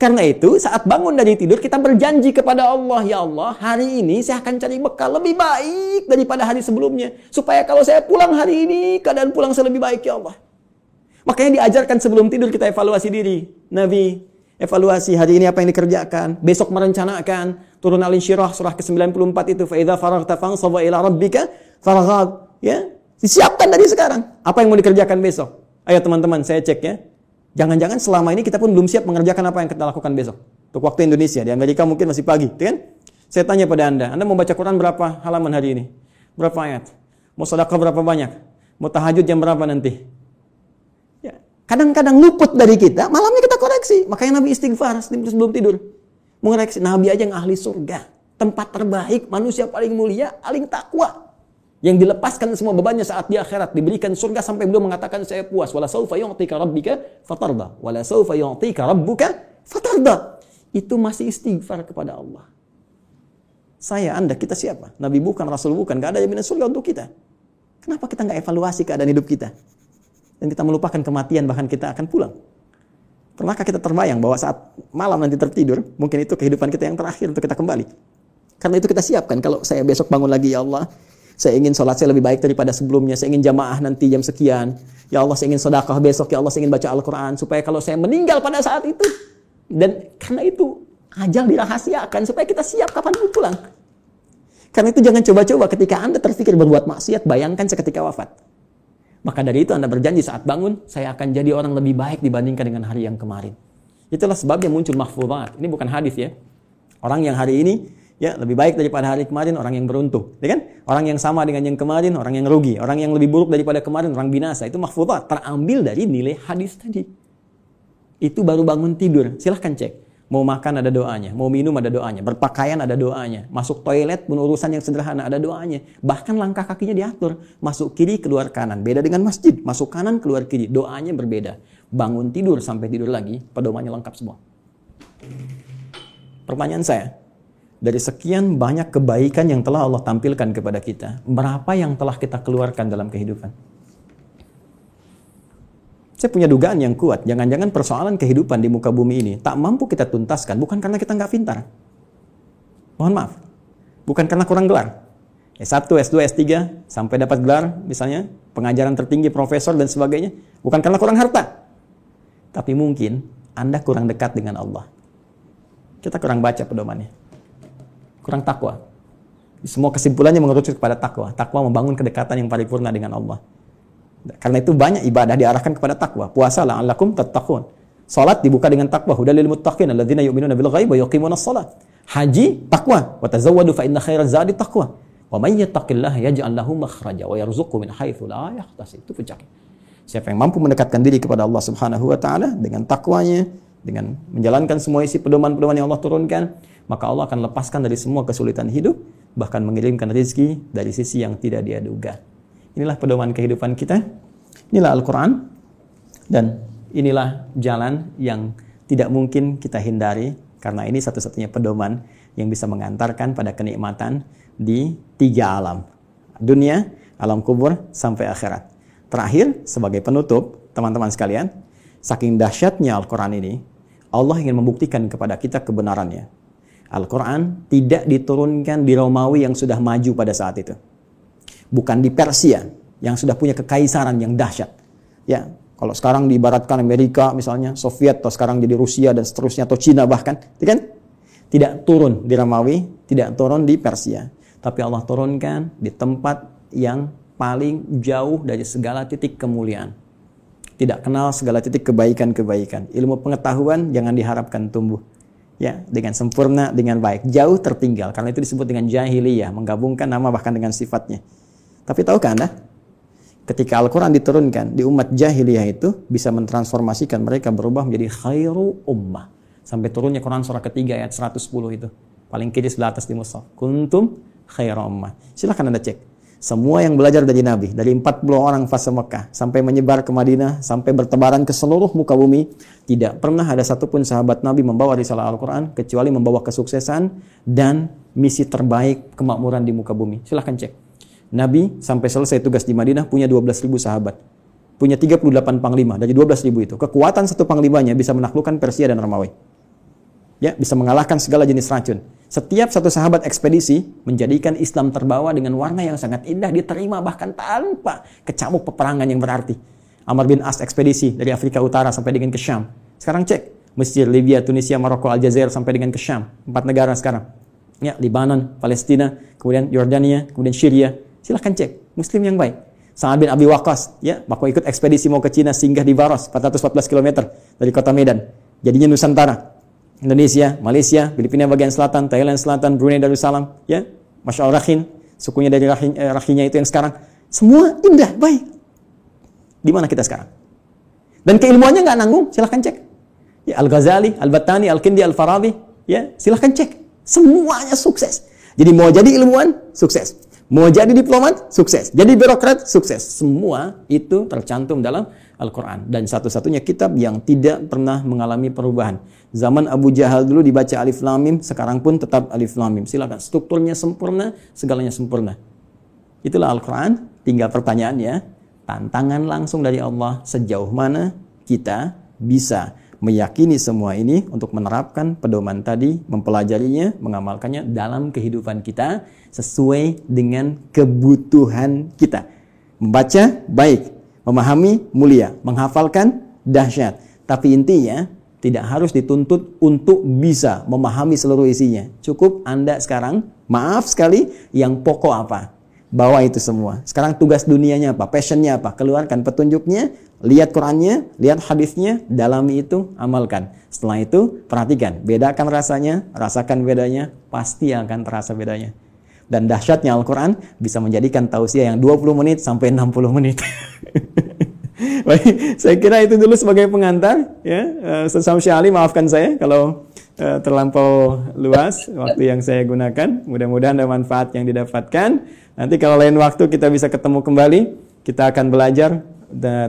Karena itu saat bangun dari tidur kita berjanji kepada Allah, ya Allah, hari ini saya akan cari bekal lebih baik daripada hari sebelumnya. Supaya kalau saya pulang hari ini, keadaan pulang saya lebih baik, ya Allah. Makanya diajarkan sebelum tidur kita evaluasi diri. Nabi, evaluasi hari ini apa yang dikerjakan. Besok merencanakan. Turun al-insyirah surah ke-94 itu. Fa'idha faragta fansaba ila rabbika faraghab. Ya, disiapkan dari sekarang. Apa yang mau dikerjakan besok? Ayo teman-teman, saya cek ya. Jangan-jangan selama ini kita pun belum siap mengerjakan apa yang kita lakukan besok. Untuk waktu Indonesia, di Amerika mungkin masih pagi, kan? Saya tanya pada Anda, Anda mau baca Quran berapa halaman hari ini? Berapa ayat? Mau sedekah berapa banyak? Mau tahajud jam berapa nanti? Kadang-kadang luput dari kita, malamnya kita koreksi. Makanya Nabi istighfar sebelum tidur. Mengoreksi Nabi aja yang ahli surga. Tempat terbaik, manusia paling mulia, paling takwa yang dilepaskan semua bebannya saat di akhirat diberikan surga sampai beliau mengatakan saya puas wala saufa yu'tika rabbika fatarda wala saufa yu'tika rabbuka fatarda itu masih istighfar kepada Allah saya anda kita siapa nabi bukan rasul bukan gak ada jaminan surga untuk kita kenapa kita nggak evaluasi keadaan hidup kita dan kita melupakan kematian bahkan kita akan pulang pernahkah kita terbayang bahwa saat malam nanti tertidur mungkin itu kehidupan kita yang terakhir untuk kita kembali karena itu kita siapkan kalau saya besok bangun lagi ya Allah saya ingin sholat saya lebih baik daripada sebelumnya. Saya ingin jamaah nanti jam sekian. Ya Allah, saya ingin sedekah besok. Ya Allah, saya ingin baca Al-Quran. Supaya kalau saya meninggal pada saat itu. Dan karena itu, ajal dirahasiakan. Supaya kita siap kapan pun pulang. Karena itu jangan coba-coba ketika Anda terpikir berbuat maksiat, bayangkan seketika wafat. Maka dari itu Anda berjanji saat bangun, saya akan jadi orang lebih baik dibandingkan dengan hari yang kemarin. Itulah sebabnya muncul mahfuzat. Ini bukan hadis ya. Orang yang hari ini ya lebih baik daripada hari kemarin orang yang beruntung, ya kan? Orang yang sama dengan yang kemarin orang yang rugi, orang yang lebih buruk daripada kemarin orang binasa. Itu mahfudzah terambil dari nilai hadis tadi. Itu baru bangun tidur. Silahkan cek. Mau makan ada doanya, mau minum ada doanya, berpakaian ada doanya, masuk toilet pun urusan yang sederhana ada doanya. Bahkan langkah kakinya diatur, masuk kiri keluar kanan. Beda dengan masjid, masuk kanan keluar kiri, doanya berbeda. Bangun tidur sampai tidur lagi, pedomannya lengkap semua. Pertanyaan saya, dari sekian banyak kebaikan yang telah Allah tampilkan kepada kita, berapa yang telah kita keluarkan dalam kehidupan? Saya punya dugaan yang kuat, jangan-jangan persoalan kehidupan di muka bumi ini tak mampu kita tuntaskan, bukan karena kita nggak pintar. Mohon maaf, bukan karena kurang gelar. S1, S2, S3, sampai dapat gelar, misalnya pengajaran tertinggi, profesor, dan sebagainya, bukan karena kurang harta. Tapi mungkin Anda kurang dekat dengan Allah. Kita kurang baca pedomannya kurang takwa. Semua kesimpulannya mengerucut kepada takwa. Takwa membangun kedekatan yang paripurna dengan Allah. Karena itu banyak ibadah diarahkan kepada takwa. Puasa la'allakum tattaqun. Salat dibuka dengan takwa. Hudalil muttaqin alladzina yu'minuna bil ghaib wa yuqimuna shalah. Haji takwa. Wa tazawwadu fa inna khairaz zadi taqwa. Wa may yattaqillaha yaj'al lahu makhraja wa yarzuqhu min haitsu la yahtasib. Itu puncaknya. Siapa yang mampu mendekatkan diri kepada Allah Subhanahu wa taala dengan takwanya, dengan menjalankan semua isi pedoman-pedoman yang Allah turunkan, maka Allah akan lepaskan dari semua kesulitan hidup, bahkan mengirimkan rezeki dari sisi yang tidak dia duga. Inilah pedoman kehidupan kita. Inilah Al-Quran. Dan inilah jalan yang tidak mungkin kita hindari, karena ini satu-satunya pedoman yang bisa mengantarkan pada kenikmatan di tiga alam. Dunia, alam kubur, sampai akhirat. Terakhir, sebagai penutup, teman-teman sekalian, saking dahsyatnya Al-Quran ini, Allah ingin membuktikan kepada kita kebenarannya Al-Quran tidak diturunkan di Romawi yang sudah maju pada saat itu. Bukan di Persia yang sudah punya kekaisaran yang dahsyat. Ya, kalau sekarang diibaratkan Amerika misalnya, Soviet atau sekarang jadi Rusia dan seterusnya atau Cina bahkan, ya kan? Tidak turun di Romawi, tidak turun di Persia, tapi Allah turunkan di tempat yang paling jauh dari segala titik kemuliaan. Tidak kenal segala titik kebaikan-kebaikan. Ilmu pengetahuan jangan diharapkan tumbuh. Ya, dengan sempurna, dengan baik. Jauh tertinggal. Karena itu disebut dengan jahiliyah. Menggabungkan nama bahkan dengan sifatnya. Tapi tahukah Anda? Ketika Al-Quran diturunkan di umat jahiliyah itu bisa mentransformasikan mereka berubah menjadi khairu ummah. Sampai turunnya Quran surah ketiga ayat 110 itu. Paling kiri sebelah atas di mushaf. Kuntum khairu ummah. Silahkan Anda cek. Semua yang belajar dari Nabi, dari 40 orang fase Mekah, sampai menyebar ke Madinah, sampai bertebaran ke seluruh muka bumi, tidak pernah ada satupun sahabat Nabi membawa risalah Al-Quran, kecuali membawa kesuksesan dan misi terbaik kemakmuran di muka bumi. Silahkan cek. Nabi sampai selesai tugas di Madinah punya 12.000 sahabat. Punya 38 panglima dari 12.000 itu. Kekuatan satu panglimanya bisa menaklukkan Persia dan Romawi. Ya, bisa mengalahkan segala jenis racun. Setiap satu sahabat ekspedisi menjadikan Islam terbawa dengan warna yang sangat indah, diterima bahkan tanpa kecamuk peperangan yang berarti. Amr bin As ekspedisi dari Afrika Utara sampai dengan ke Syam. Sekarang cek, Mesir, Libya, Tunisia, Maroko, Aljazair sampai dengan ke Syam. Empat negara sekarang. Ya, Libanon, Palestina, kemudian Yordania, kemudian Syria. Silahkan cek, Muslim yang baik. Sa'ad bin Abi Waqqas, ya, waktu ikut ekspedisi mau ke Cina singgah di Baros, 414 km dari kota Medan. Jadinya Nusantara. Indonesia, Malaysia, Filipina bagian selatan, Thailand selatan, Brunei Darussalam, ya, Masya Allah Rahin, sukunya dari Rahin, eh, Rahinya itu yang sekarang, semua indah, baik. Di mana kita sekarang? Dan keilmuannya nggak nanggung, silahkan cek. Ya, Al-Ghazali, Al-Battani, Al-Kindi, Al-Farabi, ya, silahkan cek. Semuanya sukses. Jadi mau jadi ilmuwan, sukses. Mau jadi diplomat, sukses. Jadi birokrat, sukses. Semua itu tercantum dalam Al-Quran. Dan satu-satunya kitab yang tidak pernah mengalami perubahan. Zaman Abu Jahal dulu dibaca Alif Lamim, sekarang pun tetap Alif Lamim. Silakan, strukturnya sempurna, segalanya sempurna. Itulah Al-Quran. Tinggal pertanyaannya, tantangan langsung dari Allah sejauh mana kita bisa meyakini semua ini untuk menerapkan pedoman tadi, mempelajarinya, mengamalkannya dalam kehidupan kita sesuai dengan kebutuhan kita. Membaca baik, memahami mulia, menghafalkan dahsyat. Tapi intinya tidak harus dituntut untuk bisa memahami seluruh isinya. Cukup Anda sekarang, maaf sekali, yang pokok apa? Bawa itu semua. Sekarang tugas dunianya apa? Passionnya apa? Keluarkan petunjuknya, lihat Qurannya, lihat hadisnya, dalami itu, amalkan. Setelah itu, perhatikan, bedakan rasanya, rasakan bedanya, pasti akan terasa bedanya. Dan dahsyatnya Al-Quran bisa menjadikan tausiah yang 20 menit sampai 60 menit. Baik, saya kira itu dulu sebagai pengantar. Ya, uh, Sesam Syali, maafkan saya kalau uh, terlampau luas waktu yang saya gunakan. Mudah-mudahan ada manfaat yang didapatkan. Nanti kalau lain waktu kita bisa ketemu kembali, kita akan belajar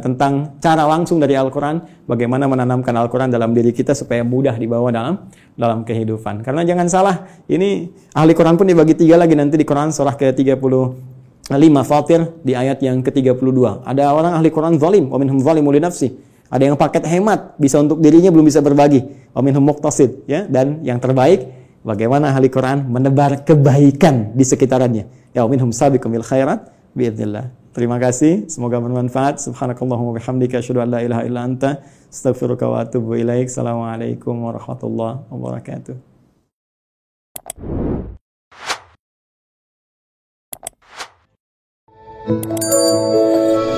tentang cara langsung dari Al-Quran, bagaimana menanamkan Al-Quran dalam diri kita supaya mudah dibawa dalam dalam kehidupan. Karena jangan salah, ini ahli Quran pun dibagi tiga lagi nanti di Quran surah ke-35 Fatir di ayat yang ke-32. Ada orang ahli Quran zalim, wa minhum zalimu li nafsi. Ada yang paket hemat, bisa untuk dirinya belum bisa berbagi. Wa minhum muqtasid, ya. Dan yang terbaik, bagaimana ahli Quran menebar kebaikan di sekitarannya. Ya minhum sabiqum bil khairat biidznillah. Terima kasih, semoga bermanfaat. Subhanakallahumma bihamdika asyhadu an la ilaha illa anta astaghfiruka wa atubu ilaik. Assalamualaikum warahmatullahi wabarakatuh. Thank you.